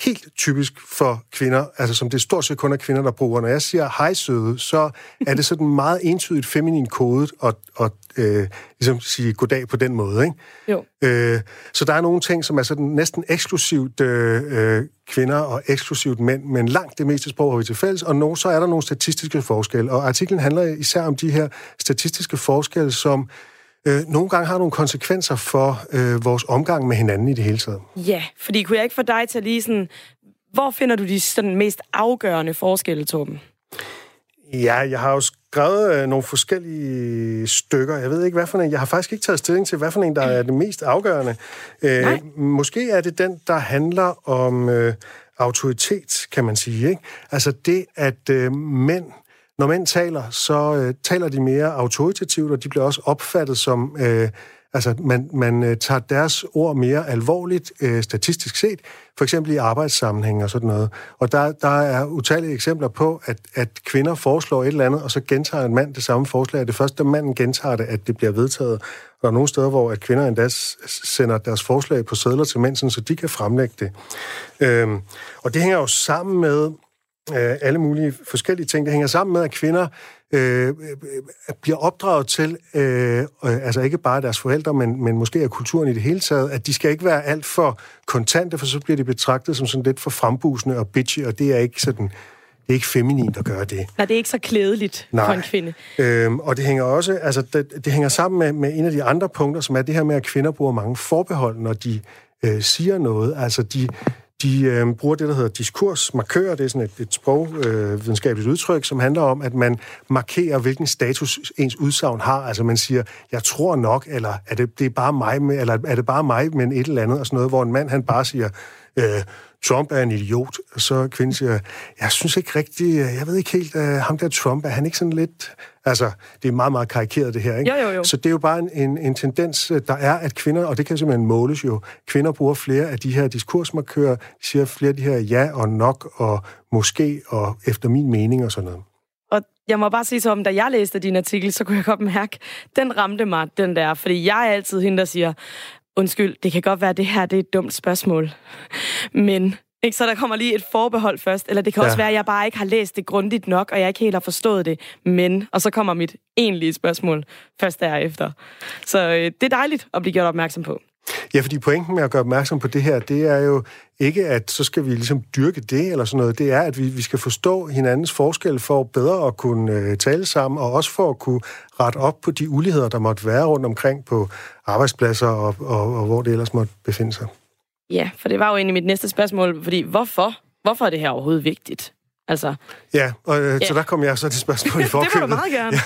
helt typisk for kvinder, altså som det stort set kun er kvinder, der bruger. Når jeg siger hej søde, så er det sådan meget entydigt feminin kodet at, at øh, ligesom sige goddag på den måde. Ikke? Jo. Øh, så der er nogle ting, som er sådan næsten eksklusivt øh, øh, kvinder og eksklusivt mænd, men langt det meste sprog har vi til fælles, og nu, så er der nogle statistiske forskelle. Og artiklen handler især om de her statistiske forskelle, som øh, nogle gange har nogle konsekvenser for øh, vores omgang med hinanden i det hele taget. Ja, fordi kunne jeg ikke få dig til at lige sådan... Hvor finder du de sådan mest afgørende forskelle, Torben? Ja, jeg har jo skrevet øh, nogle forskellige stykker. Jeg ved ikke, hvad for en. Jeg har faktisk ikke taget stilling til, hvad for en, der er det mest afgørende. Øh, Nej. måske er det den, der handler om øh, autoritet, kan man sige. Ikke? Altså det, at øh, mænd, når mænd taler, så øh, taler de mere autoritativt, og de bliver også opfattet som... Øh, Altså, man, man øh, tager deres ord mere alvorligt, øh, statistisk set, for eksempel i arbejdssammenhæng og sådan noget. Og der, der er utallige eksempler på, at, at kvinder foreslår et eller andet, og så gentager en mand det samme forslag. Det første, da manden gentager det, at det bliver vedtaget. Og der er nogle steder, hvor at kvinder endda sender deres forslag på sædler til mænd, så de kan fremlægge det. Øhm, og det hænger jo sammen med øh, alle mulige forskellige ting. Det hænger sammen med, at kvinder øh, øh, bliver opdraget til, øh, øh, altså ikke bare deres forældre, men, men måske af kulturen i det hele taget, at de skal ikke være alt for kontante, for så bliver de betragtet som sådan lidt for frembusende og bitchy, og det er ikke sådan, det er ikke feminin, der gør det. Nej, det er ikke så klædeligt Nej. for en kvinde. Øhm, og det hænger også, altså det, det hænger sammen med, med en af de andre punkter, som er det her med, at kvinder bruger mange forbehold, når de øh, siger noget. Altså de, de øh, bruger det, der hedder diskursmarkører. Det er sådan et, et sprogvidenskabeligt øh, udtryk, som handler om, at man markerer, hvilken status ens udsagn har. Altså man siger, jeg tror nok, eller er det, det er bare mig, med, eller er det bare mig, men et eller andet, og sådan noget, hvor en mand, han bare siger, øh, Trump er en idiot, og så kvinden siger, jeg synes ikke rigtigt, jeg ved ikke helt, uh, ham der Trump, er han ikke sådan lidt... Altså, det er meget, meget karikeret det her, ikke? Jo, jo, jo. Så det er jo bare en, en, en tendens, øh, der er, at kvinder, og det kan simpelthen måles jo, kvinder bruger flere af de her diskursmarkører, siger flere af de her ja og nok og måske og efter min mening og sådan noget. Og jeg må bare sige så om, da jeg læste din artikel, så kunne jeg godt mærke, den ramte mig, den der. Fordi jeg er altid hende, der siger, undskyld, det kan godt være, at det her det er et dumt spørgsmål. Men ikke, så der kommer lige et forbehold først, eller det kan ja. også være, at jeg bare ikke har læst det grundigt nok, og jeg ikke helt har forstået det. Men, og så kommer mit egentlige spørgsmål først derefter. Så øh, det er dejligt at blive gjort opmærksom på. Ja, fordi pointen med at gøre opmærksom på det her, det er jo ikke, at så skal vi ligesom dyrke det eller sådan noget. Det er, at vi, vi skal forstå hinandens forskel for bedre at kunne øh, tale sammen, og også for at kunne rette op på de uligheder, der måtte være rundt omkring på arbejdspladser og, og, og hvor det ellers måtte befinde sig. Ja, for det var jo egentlig mit næste spørgsmål, fordi hvorfor? Hvorfor er det her overhovedet vigtigt? Altså, Ja, og, øh, Ja. så der kom jeg så til spørgsmålet i det må forkøbet. du meget gerne.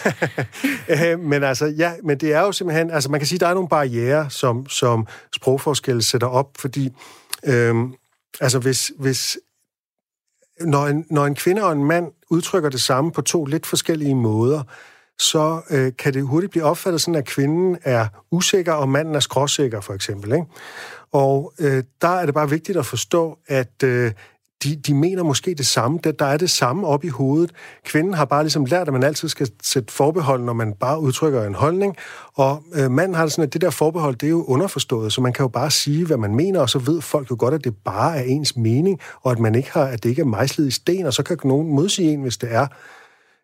Øh, men altså, ja, men det er jo simpelthen, altså man kan sige, der er nogle barriere, som, som sprogforskelle sætter op, fordi øhm, altså hvis, hvis når, en, når en kvinde og en mand udtrykker det samme på to lidt forskellige måder, så øh, kan det hurtigt blive opfattet sådan, at kvinden er usikker, og manden er skråsikker, for eksempel. Ikke? Og øh, der er det bare vigtigt at forstå, at øh, de, de mener måske det samme. Der, der er det samme op i hovedet. Kvinden har bare ligesom lært, at man altid skal sætte forbehold, når man bare udtrykker en holdning. Og øh, manden har det sådan, at det der forbehold, det er jo underforstået, så man kan jo bare sige, hvad man mener, og så ved folk jo godt, at det bare er ens mening, og at man ikke har, at det ikke er mejslet i sten, og så kan nogen modsige en, hvis det er.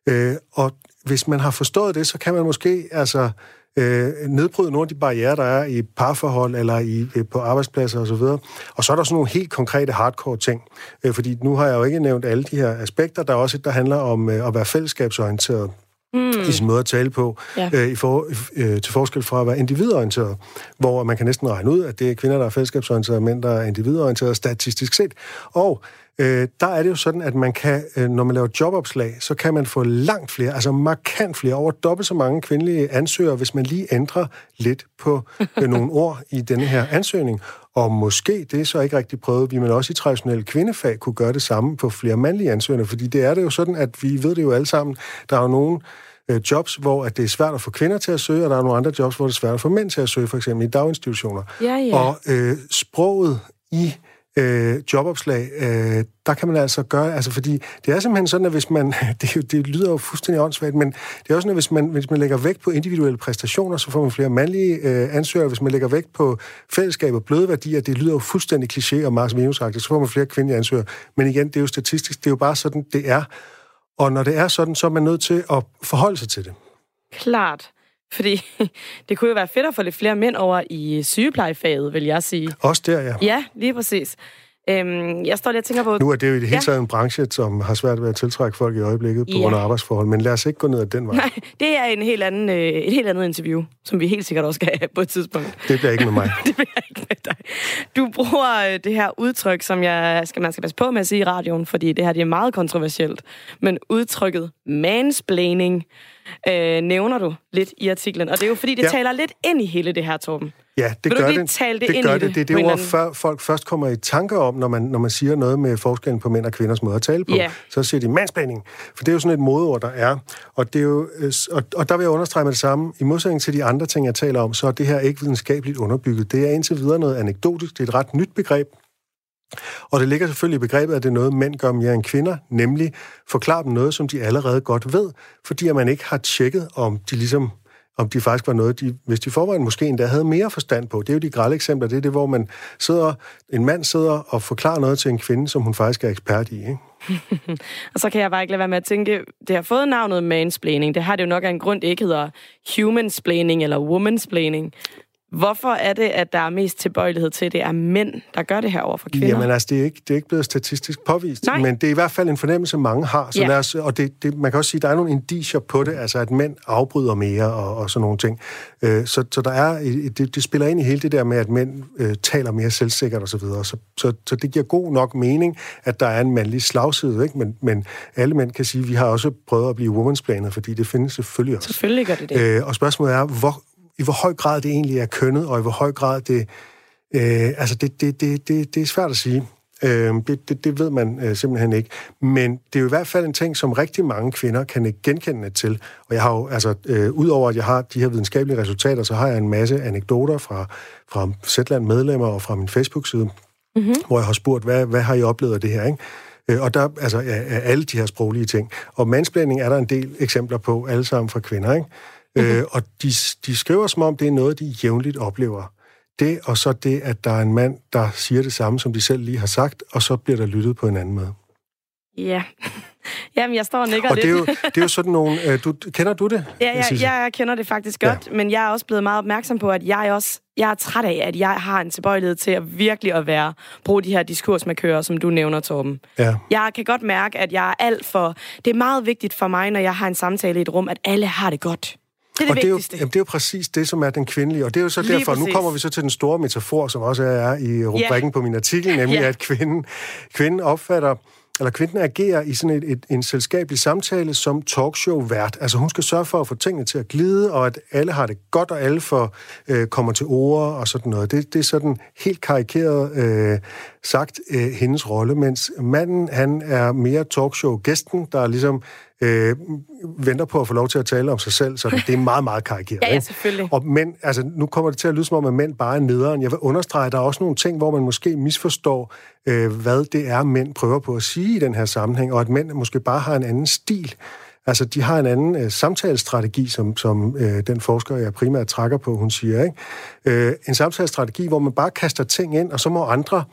Øh, og hvis man har forstået det, så kan man måske altså øh, nedbryde nogle af de barriere, der er i parforhold eller i, øh, på arbejdspladser osv. Og, og så er der sådan nogle helt konkrete hardcore ting. Øh, fordi nu har jeg jo ikke nævnt alle de her aspekter. Der er også et, der handler om øh, at være fællesskabsorienteret mm. i sin måde at tale på, Ja. øh, i for, øh, til forskel fra at være individorienteret, hvor man kan næsten regne ud, at det er kvinder, der er fællesskabsorienterede, og mænd, der er individorienterede statistisk set. Og øh, der er det jo sådan, at man kan, øh, når man laver jobopslag, så kan man få langt flere, altså markant flere, over dobbelt så mange kvindelige ansøgere, hvis man lige ændrer lidt på øh, nogle ord i denne her ansøgning. Og måske, det er så ikke rigtig prøvet, vi man også i traditionelle kvindefag kunne gøre det samme på flere mandlige ansøgere, fordi det er det jo sådan, at vi ved det jo alle sammen, der er jo nogen øh, jobs, hvor at det er svært at få kvinder til at søge, og der er nogle andre jobs, hvor det er svært at få mænd til at søge, for eksempel i daginstitutioner. Ja, ja. Og øh, sproget i øh, Øh, jobopslag, øh, der kan man altså gøre, altså fordi det er simpelthen sådan, at hvis man, det, det lyder jo fuldstændig åndssvagt, men det er også sådan, at hvis man, hvis man lægger vægt på individuelle præstationer, så får man flere mandlige øh, ansøgere. Hvis man lægger vægt på fællesskab og bløde værdier, det lyder jo fuldstændig kliché og Mars minus så får man flere kvindelige ansøgere. Men igen, det er jo statistisk, det er jo bare sådan, det er. Og når det er sådan, så er man nødt til at forholde sig til det. Klart. Fordi det kunne jo være fedt at få lidt flere mænd over i sygeplejefaget, vil jeg sige. Også der, ja. Ja, lige præcis. Øhm, jeg står lige og tænker på... Nu er det jo i det hele taget ja. en branche, som har svært ved at tiltrække folk i øjeblikket på ja. grund af arbejdsforhold, men lad os ikke gå ned ad den vej. Nej, det er en helt anden, øh, et helt andet interview, som vi helt sikkert også skal have på et tidspunkt. Det bliver ikke med mig. det bliver ikke med dig. Du bruger øh, det her udtryk, som jeg skal, man skal passe på med at sige i radioen, fordi det her det er meget kontroversielt, men udtrykket mansplaining øh, nævner du lidt i artiklen, og det er jo fordi, det ja. taler lidt ind i hele det her, Torben. Ja, det Vil gør det. Tale det, det ind gør i det. Det er det ord, før folk først kommer i tanker om, når man, når man siger noget med forskellen på mænd og kvinders måde at tale på. Ja. Så siger de mandsplaning. For det er jo sådan et modeord, der er. Og, det er jo, øh, og, og der vil jeg understrege med det samme. I modsætning til de andre ting, jeg taler om, så er det her ikke videnskabeligt underbygget. Det er indtil videre noget anekdotisk. Det er et ret nyt begreb. Og det ligger selvfølgelig i begrebet, at det er noget, mænd gør mere end kvinder, nemlig forklare dem noget, som de allerede godt ved, fordi at man ikke har tjekket, om de ligesom om de faktisk var noget, de, hvis de forvejen måske endda havde mere forstand på. Det er jo de grælde eksempler. Det er det, hvor man sidder, en mand sidder og forklarer noget til en kvinde, som hun faktisk er ekspert i. Ikke? og så kan jeg bare ikke lade være med at tænke, det har fået navnet mansplaining. Det har det jo nok af en grund, det ikke hedder humansplaining eller womansplaining. Hvorfor er det, at der er mest tilbøjelighed til, at det er mænd, der gør det her over for kvinder? Jamen altså, det er ikke, det er ikke blevet statistisk påvist, Nej. men det er i hvert fald en fornemmelse, mange har. Så ja. os, og det, det, man kan også sige, at der er nogle indicier på det, altså at mænd afbryder mere og, og sådan nogle ting. Øh, så, så der er, det, det spiller ind i hele det der med, at mænd øh, taler mere selvsikkert osv. Så, videre. så, så, så det giver god nok mening, at der er en mandlig slagside, ikke? Men, men alle mænd kan sige, at vi har også prøvet at blive womansplanet, fordi det findes selvfølgelig også. Selvfølgelig gør det det. Øh, og spørgsmålet er, hvor, i hvor høj grad det egentlig er kønnet, og i hvor høj grad det... Øh, altså, det, det, det, det, det er svært at sige. Øh, det, det, det ved man øh, simpelthen ikke. Men det er jo i hvert fald en ting, som rigtig mange kvinder kan genkende til. Og jeg har jo, altså, øh, udover at jeg har de her videnskabelige resultater, så har jeg en masse anekdoter fra, fra Zetland medlemmer og fra min Facebook-side, mm-hmm. hvor jeg har spurgt, hvad, hvad har I oplevet af det her, ikke? Øh, og der, altså, af alle de her sproglige ting. Og mansplaining er der en del eksempler på, alle sammen fra kvinder, ikke? Mm-hmm. Øh, og de, de skriver som om, det er noget, de jævnligt oplever. Det, og så det, at der er en mand, der siger det samme, som de selv lige har sagt, og så bliver der lyttet på en anden måde. Ja. Jamen, jeg står og nikker og lidt. det er, jo, det er jo sådan nogle... Øh, du, kender du det? Ja, jeg, jeg, jeg kender det faktisk godt, ja. men jeg er også blevet meget opmærksom på, at jeg også jeg er træt af, at jeg har en tilbøjelighed til at virkelig at være, bruge de her diskursmarkører, som du nævner, Torben. Ja. Jeg kan godt mærke, at jeg er alt for... Det er meget vigtigt for mig, når jeg har en samtale i et rum, at alle har det godt. Det er det og det er, jo, vigtigste. jamen, det er jo præcis det, som er den kvindelige. Og det er jo så Lige derfor, præcis. nu kommer vi så til den store metafor, som også er i rubrikken yeah. på min artikel, nemlig yeah. at kvinden, kvinden opfatter eller kvinden agerer i sådan et, et, en selskabelig samtale som talkshow-vært. Altså hun skal sørge for at få tingene til at glide, og at alle har det godt, og alle får, øh, kommer til ord og sådan noget. Det, det er sådan helt karikeret øh, sagt øh, hendes rolle, mens manden, han er mere talkshow-gæsten, der ligesom øh, venter på at få lov til at tale om sig selv, så det er meget, meget karikeret. ja, ja, selvfølgelig. Og men, altså, nu kommer det til at lyde som om, at mænd bare er nederen. Jeg vil understrege, at der er også nogle ting, hvor man måske misforstår, øh, hvad det er, mænd prøver på at sige i den her sammenhæng, og at mænd måske bare har en anden stil. Altså, de har en anden øh, samtalestrategi, som, som øh, den forsker, jeg primært trækker på, hun siger. Ikke? Øh, en samtalestrategi, hvor man bare kaster ting ind, og så må andre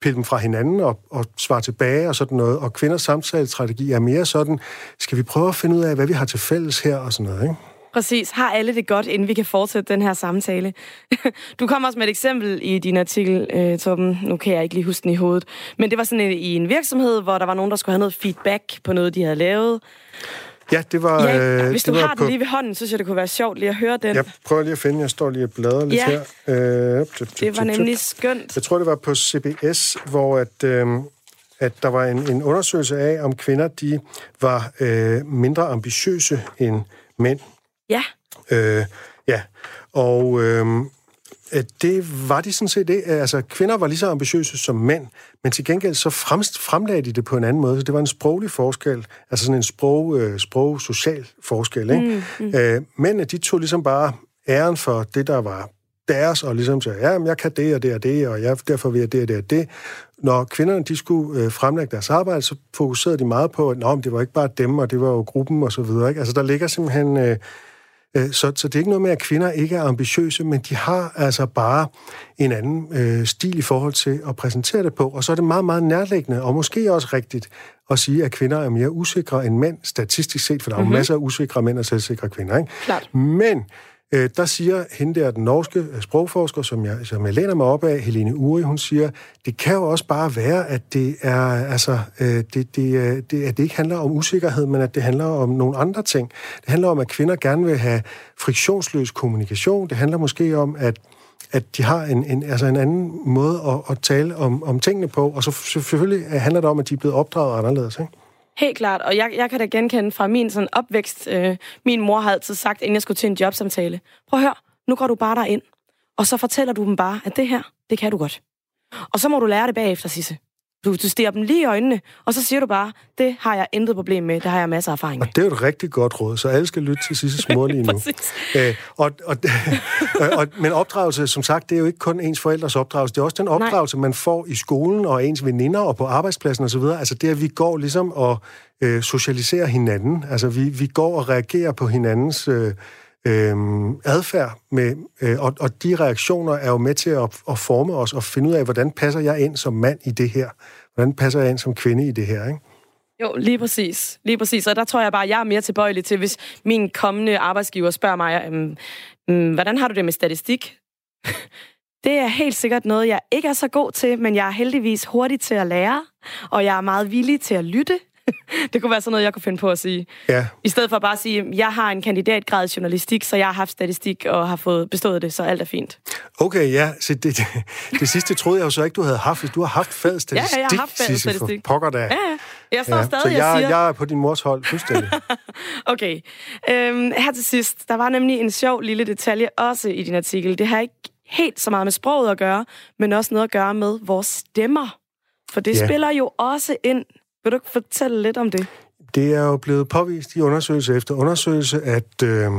pille dem fra hinanden og, og svare tilbage og sådan noget. Og kvinders samtalestrategi er mere sådan, skal vi prøve at finde ud af, hvad vi har til fælles her og sådan noget, ikke? Præcis. Har alle det godt, inden vi kan fortsætte den her samtale? Du kom også med et eksempel i din artikel, øh, Torben. Nu kan jeg ikke lige huske den i hovedet. Men det var sådan en, i en virksomhed, hvor der var nogen, der skulle have noget feedback på noget, de havde lavet. Ja, det var... Ja, hvis det du var har på... den lige ved hånden, så synes jeg, det kunne være sjovt lige at høre den. Jeg prøver lige at finde, jeg står lige og bladrer lidt ja. her. Øh, det var nemlig skønt. Jeg tror, det var på CBS, hvor at, øh, at der var en, en undersøgelse af, om kvinder de var øh, mindre ambitiøse end mænd. Ja. Øh, ja, og... Øh, det var de sådan set det. Altså, kvinder var lige så ambitiøse som mænd, men til gengæld så fremlagde de det på en anden måde. Så det var en sproglig forskel, altså sådan en sprog, øh, sprog-social forskel. Ikke? Mm, mm. Øh, mændene, de tog ligesom bare æren for det, der var deres, og ligesom sagde, ja, jeg kan det og det og det, og jeg, derfor vil jeg det og det og det. Når kvinderne de skulle øh, fremlægge deres arbejde, så fokuserede de meget på, at Nå, det var ikke bare dem, og det var jo gruppen og så videre. Ikke? Altså, der ligger simpelthen... Øh, øh, så, så det er ikke noget med, at kvinder ikke er ambitiøse, men de har altså bare en anden øh, stil i forhold til at præsentere det på. Og så er det meget, meget nærliggende, og måske også rigtigt, at sige, at kvinder er mere usikre end mænd, statistisk set, for der er mm-hmm. masser af usikre mænd og selvsikre kvinder. Ikke? Klart. Men øh, der siger hende der, den norske øh, sprogforsker, som jeg, som jeg læner mig op af, Helene Uri, hun siger, det kan jo også bare være, at det er, altså, øh, det, det, øh, det, at det ikke handler om usikkerhed, men at det handler om nogle andre ting. Det handler om, at kvinder gerne vil have friktionsløs kommunikation. Det handler måske om, at at de har en, en, altså en anden måde at, at tale om, om tingene på, og så selvfølgelig handler det om, at de er blevet opdraget anderledes. Ikke? Helt klart, og jeg, jeg kan da genkende fra min sådan opvækst. Øh, min mor havde altid sagt, inden jeg skulle til en jobsamtale, prøv at høre, nu går du bare derind, og så fortæller du dem bare, at det her, det kan du godt. Og så må du lære det bagefter, Sisse. Du, du stiger dem lige i øjnene, og så siger du bare, det har jeg intet problem med, det har jeg masser af erfaring med. Og det er jo et rigtig godt råd, så alle skal lytte til Sisses mor lige nu. Æ, og, og, og, men opdragelse, som sagt, det er jo ikke kun ens forældres opdragelse, det er også den opdragelse, Nej. man får i skolen, og ens veninder, og på arbejdspladsen osv. Altså det, at vi går ligesom og øh, socialiserer hinanden. Altså vi, vi går og reagerer på hinandens... Øh, øh, adfærd, med, øh, og, og de reaktioner er jo med til at, at forme os og finde ud af, hvordan passer jeg ind som mand i det her? Hvordan passer jeg ind som kvinde i det her, ikke? Jo, lige præcis. Lige præcis. Og der tror jeg bare, at jeg er mere tilbøjelig til, hvis min kommende arbejdsgiver spørger mig, øhm, øhm, hvordan har du det med statistik? det er helt sikkert noget, jeg ikke er så god til, men jeg er heldigvis hurtig til at lære, og jeg er meget villig til at lytte. det kunne være sådan noget, jeg kunne finde på at sige. Ja. I stedet for bare at sige, jeg har en kandidatgrad i journalistik, så jeg har haft statistik og har fået bestået det, så alt er fint. Okay, ja. Så det, det, det sidste troede jeg jo så ikke, du havde haft. Du har haft fed statistik, ja, jeg har haft fed statistik. pokker da. Ja, ja. Jeg står ja, stadig så jeg, og siger... jeg er på din mors hold, fuldstændig. okay. Øhm, her til sidst, der var nemlig en sjov lille detalje også i din artikel. Det har ikke helt så meget med sproget at gøre, men også noget at gøre med vores stemmer. For det ja. spiller jo også ind vil du fortælle lidt om det? Det er jo blevet påvist i undersøgelse efter undersøgelse, at øh,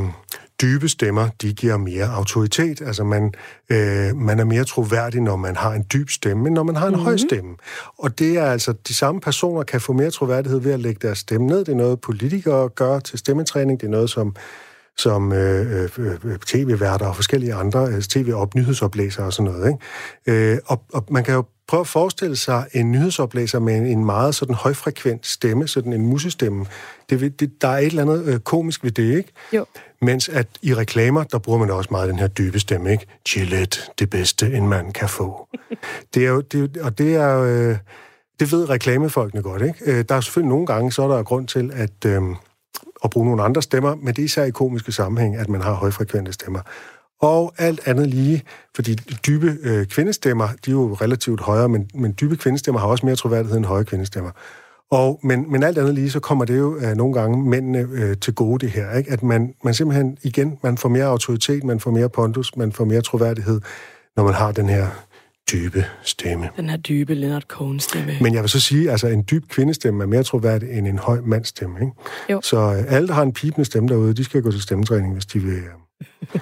dybe stemmer, de giver mere autoritet. Altså man, øh, man er mere troværdig, når man har en dyb stemme, end når man har en mm-hmm. høj stemme. Og det er altså, de samme personer kan få mere troværdighed ved at lægge deres stemme ned. Det er noget, politikere gør til stemmetræning. Det er noget, som som øh, øh, øh tv-værter og forskellige andre øh, tv-op-nyhedsoplæsere og sådan noget. Ikke? Øh, og, og man kan jo prøve at forestille sig en nyhedsoplæser med en meget sådan højfrekvent stemme, sådan en musestemme. Det, det, der er et eller andet øh, komisk ved det, ikke? Jo. Mens at i reklamer, der bruger man også meget den her dybe stemme, ikke? Gillette, det bedste, en mand kan få. det er jo, det, og det er jo, øh, det ved reklamefolkene godt, ikke? Øh, der er selvfølgelig nogle gange, så er der grund til at, øh, at bruge nogle andre stemmer, men det er især i komiske sammenhæng, at man har højfrekvente stemmer og alt andet lige, fordi dybe øh, kvindestemmer, de er jo relativt højere, men, men dybe kvindestemmer har også mere troværdighed end høje kvindestemmer. Og, men, men alt andet lige, så kommer det jo øh, nogle gange mændene øh, til gode det her, ikke? at man, man simpelthen igen, man får mere autoritet, man får mere pondus, man får mere troværdighed, når man har den her dybe stemme. Den her dybe Leonard Cohen-stemme. Men jeg vil så sige, altså en dyb kvindestemme er mere troværdig end en høj mandstemme. Ikke? Jo. Så øh, alle, der har en pipende stemme derude, de skal gå til stemmetræning, hvis de vil øh,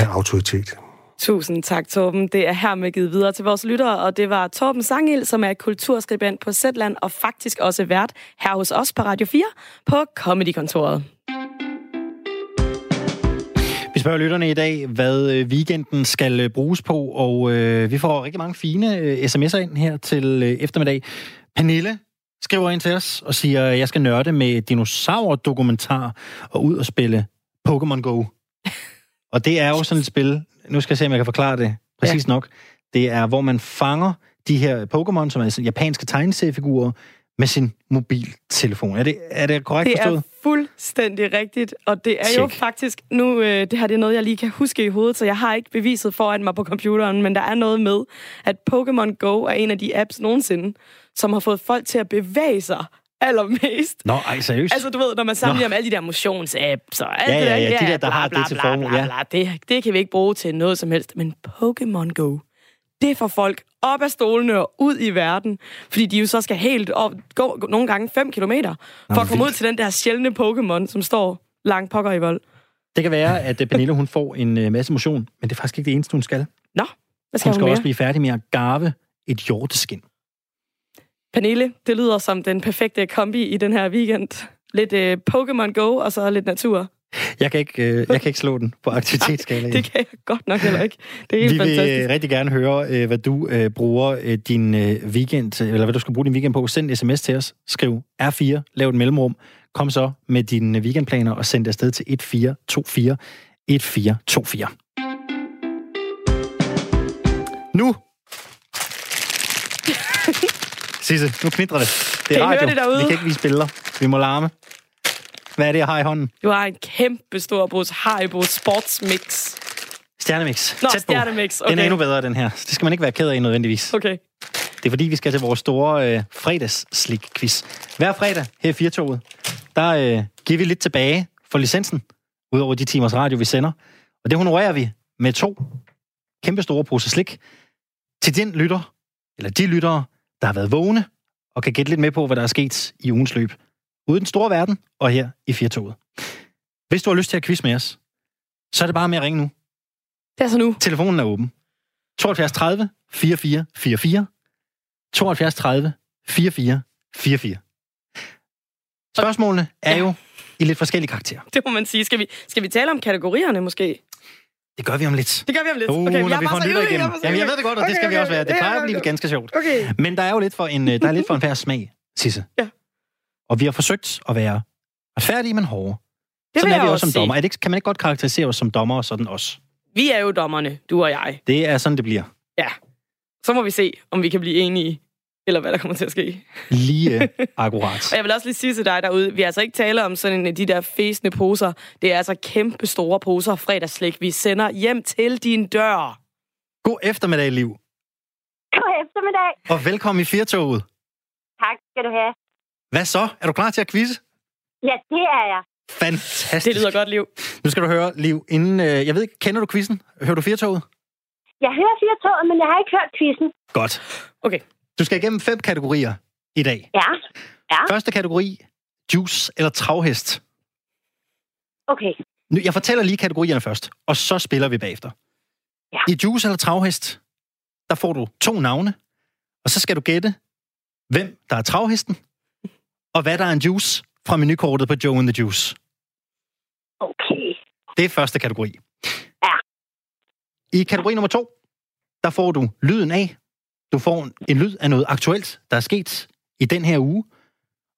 have autoritet. Tusind tak, Torben. Det er hermed givet videre til vores lyttere, og det var Torben Sangil, som er kulturskribent på Zetland og faktisk også vært her hos os på Radio 4 på Comedy-kontoret. Vi spørger lytterne i dag, hvad øh, weekenden skal øh, bruges på, og øh, vi får rigtig mange fine øh, sms'er ind her til øh, eftermiddag. Pernille skriver ind til os og siger, at jeg skal nørde med dinosaur-dokumentar og ud og spille Pokémon Go. Og det er jo sådan et spil, nu skal jeg se, om jeg kan forklare det præcis ja. nok. Det er, hvor man fanger de her Pokémon, som er sådan japanske tegneseriefigurer, med sin mobiltelefon. Er det, er det korrekt forstået? Det er fuldstændig rigtigt, og det er Check. jo faktisk... Nu, øh, det her det er noget, jeg lige kan huske i hovedet, så jeg har ikke beviset foran mig på computeren, men der er noget med, at Pokémon Go er en af de apps nogensinde, som har fået folk til at bevæge sig allermest. Nå, ej, seriøst? Altså, du ved, når man sammenligner med alle de der motionsapps og alt Ja, det ja, der, ja, de der, der bla, har bla, det til formål, ja. bla, det, det kan vi ikke bruge til noget som helst. Men Pokémon Go, det får folk op af stolene og ud i verden, fordi de jo så skal helt op, gå nogle gange 5 kilometer, for at komme ud vildt. til den der sjældne Pokémon, som står langt pokker i vold. Det kan være, at øh, Pernille hun får en øh, masse motion, men det er faktisk ikke det eneste, hun skal. Nå, hvad skal Hun hun, skal mere? også blive færdig med at garve et hjorteskin. Pernille, det lyder som den perfekte kombi i den her weekend. Lidt øh, Pokémon Go, og så lidt natur. Jeg kan ikke, øh, jeg kan ikke slå den på aktivitetsskalaen. Det kan jeg godt nok heller ikke. Det er helt Vi vil fantastisk. øh, rigtig gerne høre, øh, hvad du øh, bruger øh, din øh, weekend, eller hvad du skal bruge din weekend på. Send en sms til os. Skriv R4, lav et mellemrum. Kom så med dine øh, weekendplaner og send det afsted til 1424 1424. Nu! Sisse, nu knitrer det. Det Kan er I høre radio. det derude? Vi kan ikke vise billeder. Vi må larme. Hvad er det, jeg har i hånden? Du har en kæmpe stor brus Haribo Sportsmix. Stjernemix. Nå, Tæt på. Stjernemix, Den er okay. endnu bedre, den her. Det skal man ikke være ked af nødvendigvis. Okay. Det er fordi, vi skal til vores store øh, fredagsslik-quiz. Hver fredag her i Firtoget, der øh, giver vi lidt tilbage for licensen, udover de timers radio, vi sender. Og det honorerer vi med to kæmpe store poser slik til den lytter, eller de lyttere, der har været vågne og kan gætte lidt med på, hvad der er sket i ugens løb. Ude i den store verden og her i Firtoget. Hvis du har lyst til at quiz med os, så er det bare med at ringe nu. Det er så nu. Telefonen er åben. 72 30 44 44. 72 30 44 44. Spørgsmålene er jo i lidt forskellige karakterer. Det må man sige. Skal vi, skal vi tale om kategorierne måske? Det gør vi om lidt. Det gør vi om lidt. Uh, okay, når jeg vi får en lytter igennem. jeg er Jamen, jeg ved det og vi også ja, ja, er er. Ja. Har forsøgt at være retfærdige, men hårde. Det Sådan er vi jeg også som dommer. Er det ikke, kan man ikke godt karakterisere os som dommer og sådan os? Vi er jo dommerne, du og jeg. Det er sådan, det bliver. Så må vi se, om vi kan blive enige, eller hvad der kommer til at ske. Lige øh, akkurat. Og jeg vil også lige sige til dig derude, vi har altså ikke tale om sådan en af de der fæsende poser. Det er altså kæmpe store poser fredagsslik, vi sender hjem til din dør. God eftermiddag, Liv. God eftermiddag. Og velkommen i Firtoget. Tak skal du have. Hvad så? Er du klar til at quizze? Ja, det er jeg. Fantastisk. Det lyder godt, Liv. Nu skal du høre, Liv, inden... Øh, jeg ved ikke, kender du quizzen? Hører du Firtoget? Jeg hører fire toget, men jeg har ikke hørt quizzen. Godt. Okay. Du skal igennem fem kategorier i dag. Ja, Første kategori, juice eller travhest. okay. Nu, jeg fortæller lige kategorierne først, og så spiller vi bagefter. Ja. I juice eller travhest, der får du to navne, og så skal du gætte, hvem der er travhesten, og hvad der er en juice fra menukortet på Joe and the Juice. Okay. Det er første kategori. Ja. I kategori nummer to, der får du lyden af. Du får en, lyd af noget aktuelt, der er sket i den her uge.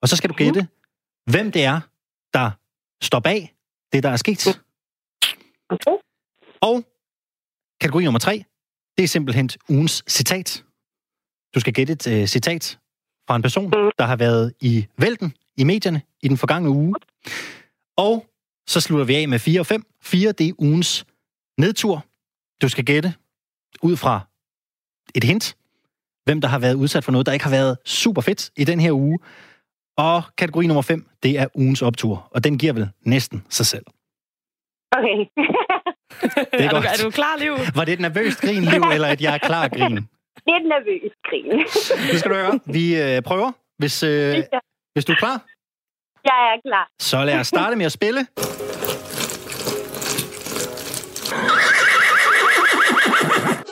Og så skal du gætte, hvem det er, der står bag det, der er sket. Okay. Og kategori nummer tre, det er simpelthen ugens citat. Du skal gætte et uh, citat fra en person, der har været i vælten i medierne i den forgangne uge. Og så slutter vi af med 4 og 5. 4, det er ugens nedtur. Du skal gætte ud fra et hint, hvem der har været udsat for noget, der ikke har været super fedt i den her uge. Og kategori nummer 5, det er ugens optur. Og den giver vel næsten sig selv. Okay. Det er, er, du, er du klar, Liv? Var det et nervøst grin, Liv, eller et jeg er klar grin? Lidt nervøs grin. Nu skal du høre. Vi øh, prøver. Hvis, øh, hvis du er klar, Jeg er klar. så lad os starte med at spille.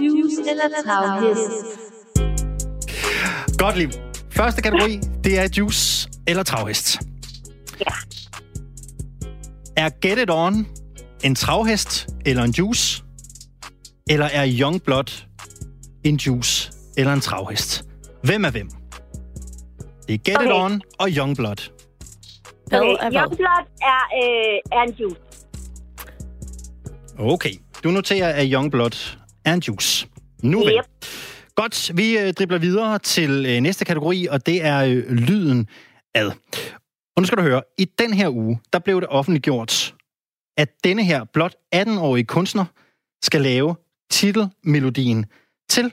Juice eller travhest. Godt, Liv. Første kategori, det er juice eller travhest. Ja. Er Get It On en travhest eller en juice? Eller er Youngblood en juice eller en travhest? Hvem er hvem? Det er Get It Okay. On og Youngblood. Hvad Okay. er hvad? Youngblood er, øh, er en juice. Okay. Du noterer, at Youngblood er en juice. Nu vel. Yep. Godt, vi øh, dribler videre til øh, næste kategori, og det er øh, lyden ad. Og nu skal du høre, i den her uge, der blev det offentliggjort, at denne her blot 18-årige kunstner skal lave titelmelodien til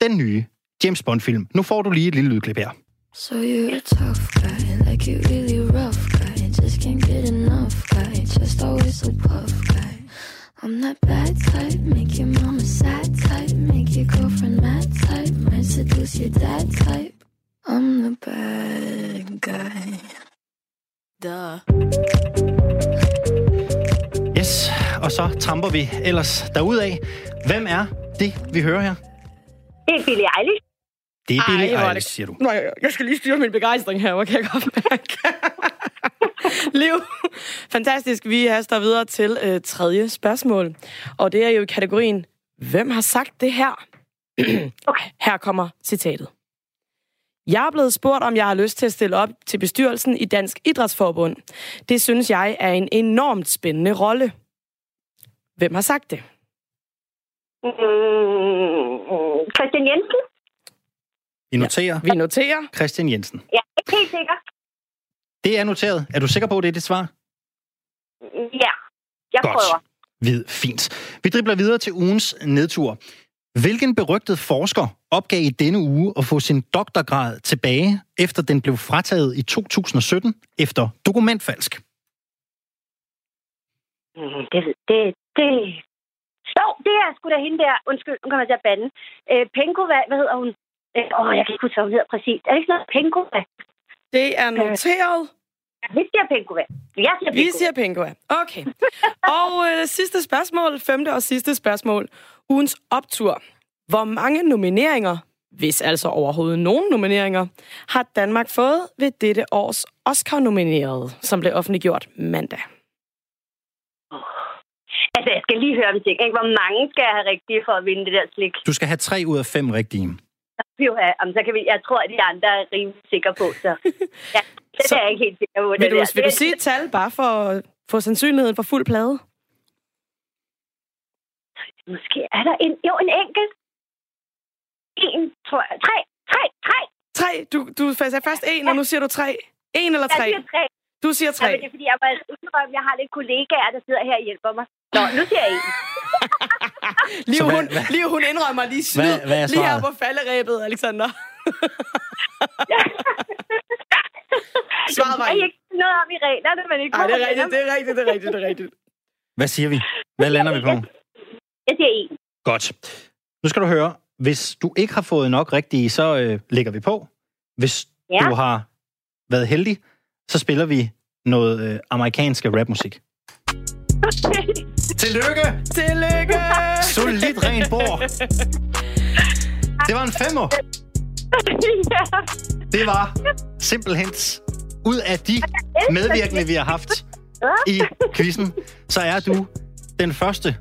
den nye James Bond-film. Nu får du lige et lille lydklip her. So you're a tough guy, like you really rough guy. Just can't get enough guy, just always so puff guy. I'm that bad type, make your mama sad type, make your girlfriend mad type, might seduce your dad type. I'm the bad guy. Duh. Yes, og så tramper vi ellers derudad. Hvem er det, vi hører her? Det er Billie Eilish. Det er Billie Ej, Eilish, det- siger du. Nå, jeg, jeg skal lige styre min begejstring her, hvor kan jeg godt mærke. Liv, fantastisk. Vi haster videre til øh, tredje spørgsmål. Og det er jo i kategorien, hvem har sagt det her? Okay. Her kommer citatet. Jeg er blevet spurgt, om jeg har lyst til at stille op til bestyrelsen i Dansk Idrætsforbund. Det synes jeg er en enormt spændende rolle. Hvem har sagt det? Mm, Christian Jensen? Vi noterer Vi noterer. Christian Jensen. Jeg er ikke helt sikker. Det er noteret. Er du sikker på, at det er dit svar? Ja, jeg Godt. prøver. Vid, fint. Vi dribler videre til ugens nedtur. Hvilken berygtet forsker opgav i denne uge at få sin doktorgrad tilbage, efter den blev frataget i 2017 efter dokumentfalsk? Mm, det, det, det... Jo, det er sgu da hende der. Undskyld, nu kommer jeg til at bande. Øh, Penko, hvad, hvad hedder hun? Øh, åh, jeg kan ikke huske, hvad hun hedder præcis. Er det ikke sådan noget Penko? Det er noteret. Vi siger Penko, hvad? Jeg siger Vi Penko. siger Pengua. Okay. Og øh, sidste spørgsmål, femte og sidste spørgsmål. Ugens optur. Hvor mange nomineringer, hvis altså overhovedet nogen nomineringer, har Danmark fået ved dette års Oscar-nominerede, som blev offentliggjort mandag? Altså, jeg skal lige høre om ting. Ikke? Hvor mange skal jeg have rigtige for at vinde det der slik? Du skal have tre ud af fem rigtige. Have, om, så kan vi, jeg tror, at de andre er rimelig sikre på, så... Ja, det Så- er jeg ikke helt sikker på. Vil det du, der. vil du sige et tal, bare for at få sandsynligheden for fuld plade? Måske er der en... Jo, en enkelt. En, tror jeg. Tre. Tre. Tre. Tre. Du, du sagde først en, og nu siger du tre. En eller Jeg tre? siger tre. Du siger Ja, tre. men det er, fordi jeg må indrømme, at jeg har lidt kollegaer, der sidder her og hjælper mig. Nå, nu siger jeg en. Liv, hvad- hun, hvad- Liv, hun indrømmer lige snyd. Hvad- hvad lige her på falderæbet, Alexander. Svaret var er ikke noget om i reglerne, men ikke Ej, det er rigtigt, det er rigtigt, det er rigtigt, det er rigtigt. Hvad siger vi? Hvad lander vi på? Jeg siger en. Godt. Nu skal du høre. Hvis du ikke har fået nok rigtige, så øh, lægger vi på. Hvis Ja. du har været heldig, så spiller vi noget øh, amerikansk rapmusik. Tillykke! Tillykke! Solidt rent bord. Det var en femmer. ja. Det var simpelthen ud af de medvirkende, vi har haft i quizzen, så er du den første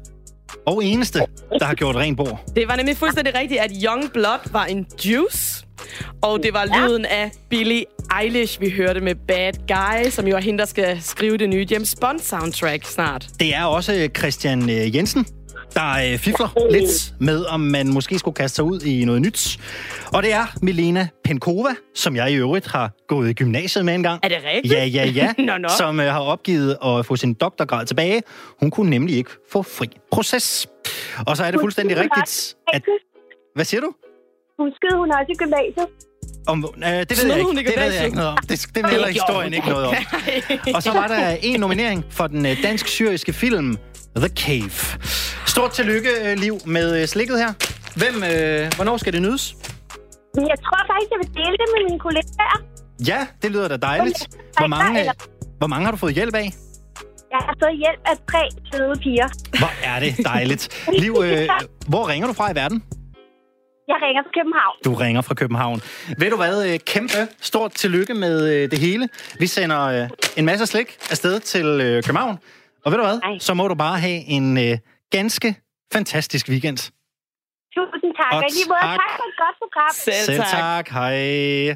og eneste, der har gjort rent bord. Det var nemlig fuldstændig rigtigt, at Young Blood var en juice. Og det var lyden af Billie Eilish, vi hørte med Bad Guy, som jo er hende, der skal skrive det nye James Bond-soundtrack snart. Det er også Christian øh, Jensen, der øh, fifler lidt med, om man måske skulle kaste sig ud i noget nyt. Og det er Milena Penkova, som jeg i øvrigt har gået i gymnasiet med engang. Er det rigtigt? Ja, ja, ja. Nå, nå. Som øh, har opgivet at få sin doktorgrad tilbage. Hun kunne nemlig ikke få fri proces. Og så er det fuldstændig rigtigt, at... Hvad siger du? Huskede hun også i gymnasiet? Om, øh, det ved jeg ikke. Det ved jeg ikke noget om. Det, det gjorde historien ikke noget om. Og så var der en nominering for den øh, dansk-syriske film The Cave. Stort tillykke, øh, Liv, med øh, slikket her. Hvem, øh, hvornår skal det nydes? Jeg tror faktisk, jeg vil dele det med mine kollegaer. Ja, det lyder da dejligt. Hvor mange, øh, hvor mange har du fået hjælp af? Jeg har fået hjælp af tre søde piger. Hvor er det dejligt. Liv, øh, hvor ringer du fra i verden? Jeg ringer fra København. Du ringer fra København. Ved du hvad? Kæmpe stort tillykke med det hele. Vi sender en masse slik afsted til København. Og ved du hvad? Ej. Så må du bare have en ganske fantastisk weekend. Tusind tak. Og lige måde, tak. tak for et godt program. Selv, Selv tak. tak. Hej.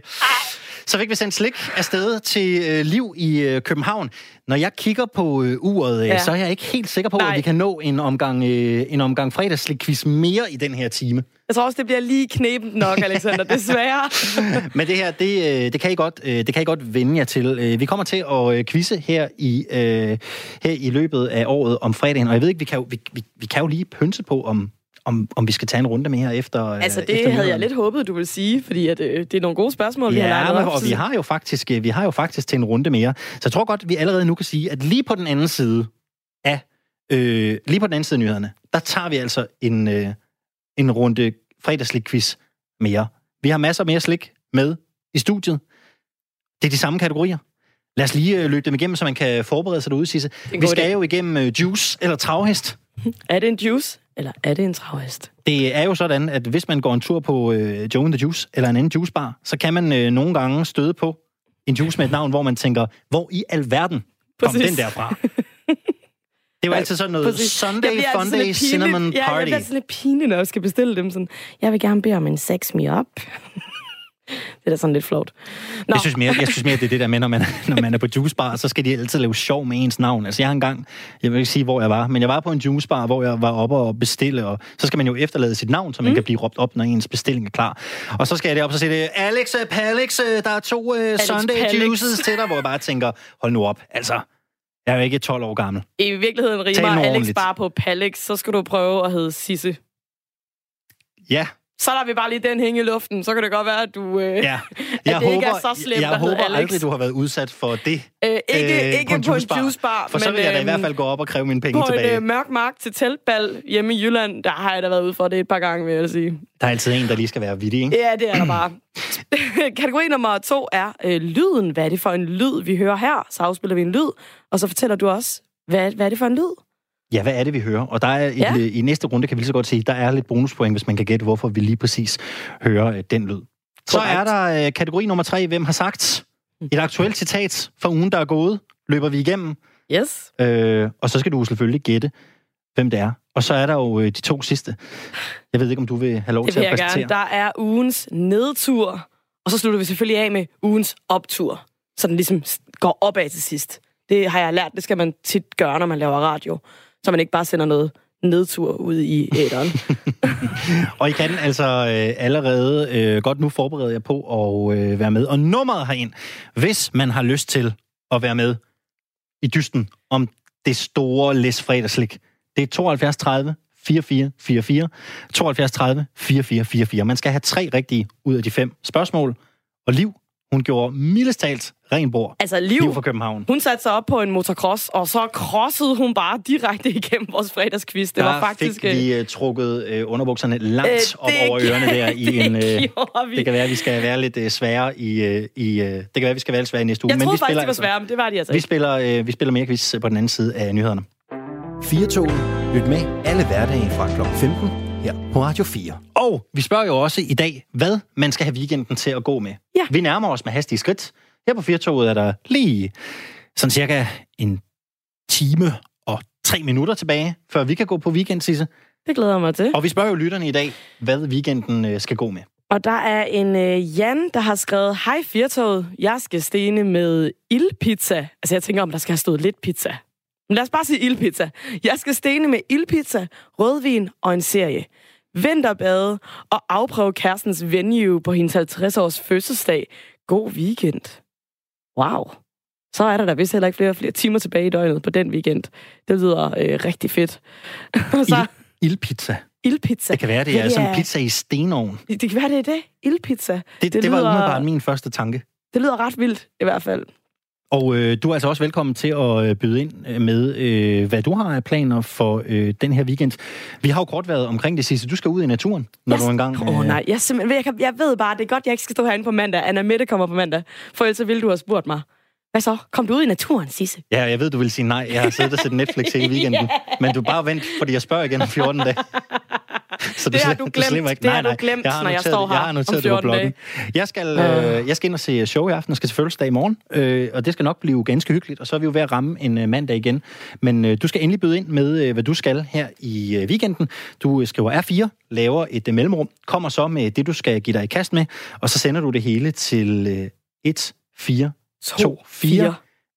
Så fik vi sendt slik afsted til øh, Liv i øh, København. Når jeg kigger på øh, uret, øh, Ja. så er jeg ikke helt sikker på, Nej. at vi kan nå en omgang, øh, en omgang fredagsslik-quiz mere i den her time. Jeg tror også, det bliver lige knebent nok, Alexander, desværre. Men det her, det, øh, det, kan I godt, øh, det kan I godt vende jer til. Øh, Vi kommer til at quizze her i, her i løbet af året om fredagen, og jeg ved ikke, vi kan jo, vi, vi, vi kan jo lige pynse på, om, om, om vi skal tage en runde mere efter Altså, det efter havde jeg lidt håbet, du ville sige, fordi at, øh, det er nogle gode spørgsmål, vi har Ja, men, op. og vi har jo faktisk vi har jo faktisk til en runde mere. Så jeg tror godt, vi allerede nu kan sige, at lige på den anden side af øh, lige på den anden side af nyhederne, der tager vi altså en, øh, en runde fredagslik-quiz mere. Vi har masser mere slik med i studiet. Det er de samme kategorier. Lad os lige øh, løbe dem igennem, så man kan forberede sig derude, Sisse. Vi skal idé. jo igennem øh, juice eller travhest. Er det en juice, eller er det en travhest? Det er jo sådan, at hvis man går en tur på øh, Joe and the Juice eller en anden juicebar, så kan man øh, nogle gange støde på en juice med et navn, hvor man tænker, hvor i alverden kom Præcis. den der fra? Det jo altid sådan noget Præcis. Jeg Sunday bliver altid sådan Funday lidt Cinnamon pinligt- Ja, jeg Party. bliver sådan lidt pinligt, når jeg skal bestille dem. Sådan, jeg vil gerne bede om en sex me up. det er da sådan lidt flot. Nå, Jeg synes, mere, jeg synes mere, det er det der med, når man, når man er på juicebar, så skal de altid lave sjov med ens navn. Altså jeg har engang, jeg vil ikke sige, hvor jeg var, men jeg var på en juicebar, hvor jeg var oppe og bestille, og så skal man jo efterlade sit navn, så man mm. kan blive råbt op, når ens bestilling er klar. Og så skal jeg derop og sige det, Alex, Palix, øh, der er to uh, Sunday Palix. juices til dig, hvor jeg bare tænker, hold nu op, altså, jeg er jo ikke 12 år gammel. i virkeligheden rimer Alex ordentligt. bare på Palix, så skal du prøve at hedde Sisse. Ja, Så lader vi bare lige den hænge i luften, så kan det godt være, at du... Øh, ja. det ikke er så slemt jeg hedde håber Alex. aldrig, du har været udsat for det. øh, ikke, øh, ikke på en juicebar, juicebar For så vil jeg da i øhm, hvert fald gå op og kræve mine penge på tilbage. en øh, mørk mark til teltbal hjemme i Jylland, der har jeg da været ude for det et par gange, vil jeg sige. Der er altid en, der lige skal være vittig, ikke? Ja, det er der bare. Kategori nummer to er øh, lyden. Hvad er det for en lyd, vi hører her? Så afspiller vi en lyd, og så fortæller du også, hvad, hvad er det for en lyd? Ja, hvad er det, vi hører? Og der er i, Ja. i næste runde, kan vi lige så godt sige, der er lidt bonuspoint, hvis man kan gætte, hvorfor vi lige præcis hører øh, den lyd. Så er der øh, kategori nummer tre, hvem har sagt? Et aktuelt citat fra ugen, der er gået, løber vi igennem. Yes. Øh, og så skal du selvfølgelig gætte, hvem det er. Og så er der jo øh, de to sidste. Jeg ved ikke, om du vil have lov Det til at præsentere. gerne. Der er ugens nedtur, og så slutter vi selvfølgelig af med ugens optur. Så den ligesom går opad til sidst. Det har jeg lært, det skal man tit gøre, når man laver radio. Så man ikke bare sender noget nedtur ud i æderen. Og I kan altså øh, allerede øh, godt nu forberede jer på at øh, være med. Og nummeret herind, hvis man har lyst til at være med i dysten om det store læs fredagslik, det er 72 30 4444, 72 30 4444. Man skal have tre rigtige ud af de fem spørgsmål. Og Liv, hun gjorde mildest talt ren bord. altså, Liv, Liv fra København. hun satte sig op på en motocross, og så crossede hun bare direkte igennem vores fredagsquiz. Det Der var faktisk... fik vi uh, trukket uh, underbukserne langt øh, op over ørerne der i det en... Uh, vi. Det kan være, at vi skal være lidt uh, svære i... Uh, i uh, det kan være, at vi skal være lidt svære i næste uge. Jeg men troede vi faktisk, spiller, de var svære, men det var de altså vi, spiller, uh, vi spiller mere quiz på den anden side af nyhederne. Firtoget. Lyt med alle hverdage fra kl. 15 her på Radio 4. Og vi spørger jo også i dag, hvad man skal have weekenden til at gå med. Ja. Vi nærmer os med hastige skridt. Her på Firtoget er der lige sådan cirka en time og tre minutter tilbage, før vi kan gå på weekend, Sisse. Det glæder jeg mig til. Og vi spørger jo lytterne i dag, hvad weekenden øh, skal gå med. Og der er en øh, Jan, der har skrevet, Hej Firtoget, jeg skal stene med ildpizza. Altså jeg tænker, om der skal have stået lidt pizza. Men lad os bare sige ildpizza. Jeg skal stene med ildpizza, rødvin og en serie. Vinterbade og afprøve kærestens venue på hendes 50-års fødselsdag. God weekend. Wow. Så er der da vist heller ikke flere, flere timer tilbage i døgnet på den weekend. Det lyder øh, rigtig fedt. og så Ild, ildpizza. ildpizza. Det kan være, det er Ja, en pizza i stenovn. Det, det kan være, det er det. Ildpizza. Det, det, Det det var lyder- umiddelbart min første tanke. Det lyder ret vildt, i hvert fald. Og øh, du er altså også velkommen til at øh, byde ind øh, med, øh, hvad du har af planer for øh, den her weekend. Vi har jo kort været omkring det sidste. Du skal ud i naturen, når Jeg- du engang... Åh oh, nej, jeg, jeg, kan, jeg ved bare, det er godt, jeg ikke skal stå herinde på mandag. Anna Mette kommer på mandag, for ellers ville du have spurgt mig. Hvad så? Kom du ud i naturen, Sisse? Ja, jeg ved, du vil sige nej. Jeg har siddet og set Netflix hele weekenden. Men du bare vent, fordi jeg spørger igen om 14 dage. Så Det har sli- du glemt. slipper Det har du glemt, jeg har når jeg står det. Jeg her har noteret det på 14 bloggen. Jeg skal, øh, jeg skal ind og se show i aften, og skal til fødselsdag i morgen. Øh, og det skal nok blive ganske hyggeligt, og så er vi jo ved at ramme en øh, mandag igen. Men øh, du skal endelig byde ind med, øh, hvad du skal her i øh, weekenden. Du øh, skriver R4, laver et øh, mellemrum, kommer så med det, du skal give dig i kast med, og så sender du det hele til øh, 1, 4, 2, 4.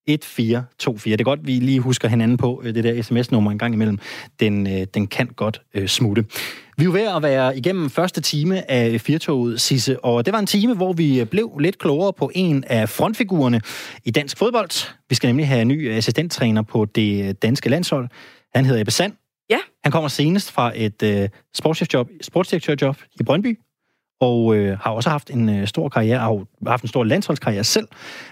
1424. Det er godt, vi lige husker hinanden på øh, det der sms-nummer en gang imellem. Den, øh, den kan godt øh, smutte. Vi er ved at være igennem første time af Firtoget, Sisse, og det var en time, hvor vi blev lidt klogere på en af frontfigurerne i dansk fodbold. Vi skal nemlig have en ny assistenttræner på det danske landshold. Han hedder Ebbe Sand, Ja. Han kommer senest fra et øh, sportsdirektørjob, sportsdirektørjob i Brøndby, og øh, har også haft en øh, stor karriere, har haft en stor landsholdskarriere selv,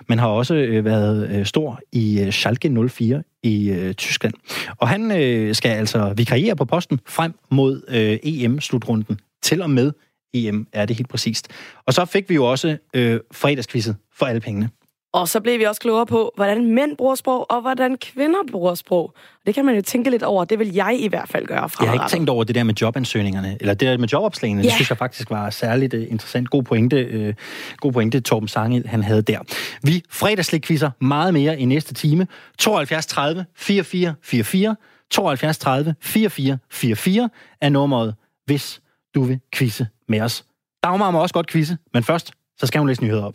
men har også øh, været øh, stor i øh, Schalke 04 i øh, Tyskland. Og han øh, skal altså vikariere på posten frem mod øh, EM-slutrunden. Til og med EM er det helt præcist. Og så fik vi jo også øh, fredagskvisset for alle pengene. Og så blev vi også klogere på, hvordan mænd bruger sprog, og hvordan kvinder bruger sprog. Det kan man jo tænke lidt over. Det vil jeg i hvert fald gøre Jeg har ikke tænkt over det der med jobansøgningerne, eller det der med jobopslagene. Det Ja. synes jeg faktisk var særligt uh, interessant. God pointe, uh, god pointe Torben Sangel, han havde der. Vi fredagslikquizzer meget mere i næste time. 72 30 44 44. 72 30 44 44 er nummeret, hvis du vil quizze med os. Dagmar må også godt quizze, men først så skal hun læse nyheder op.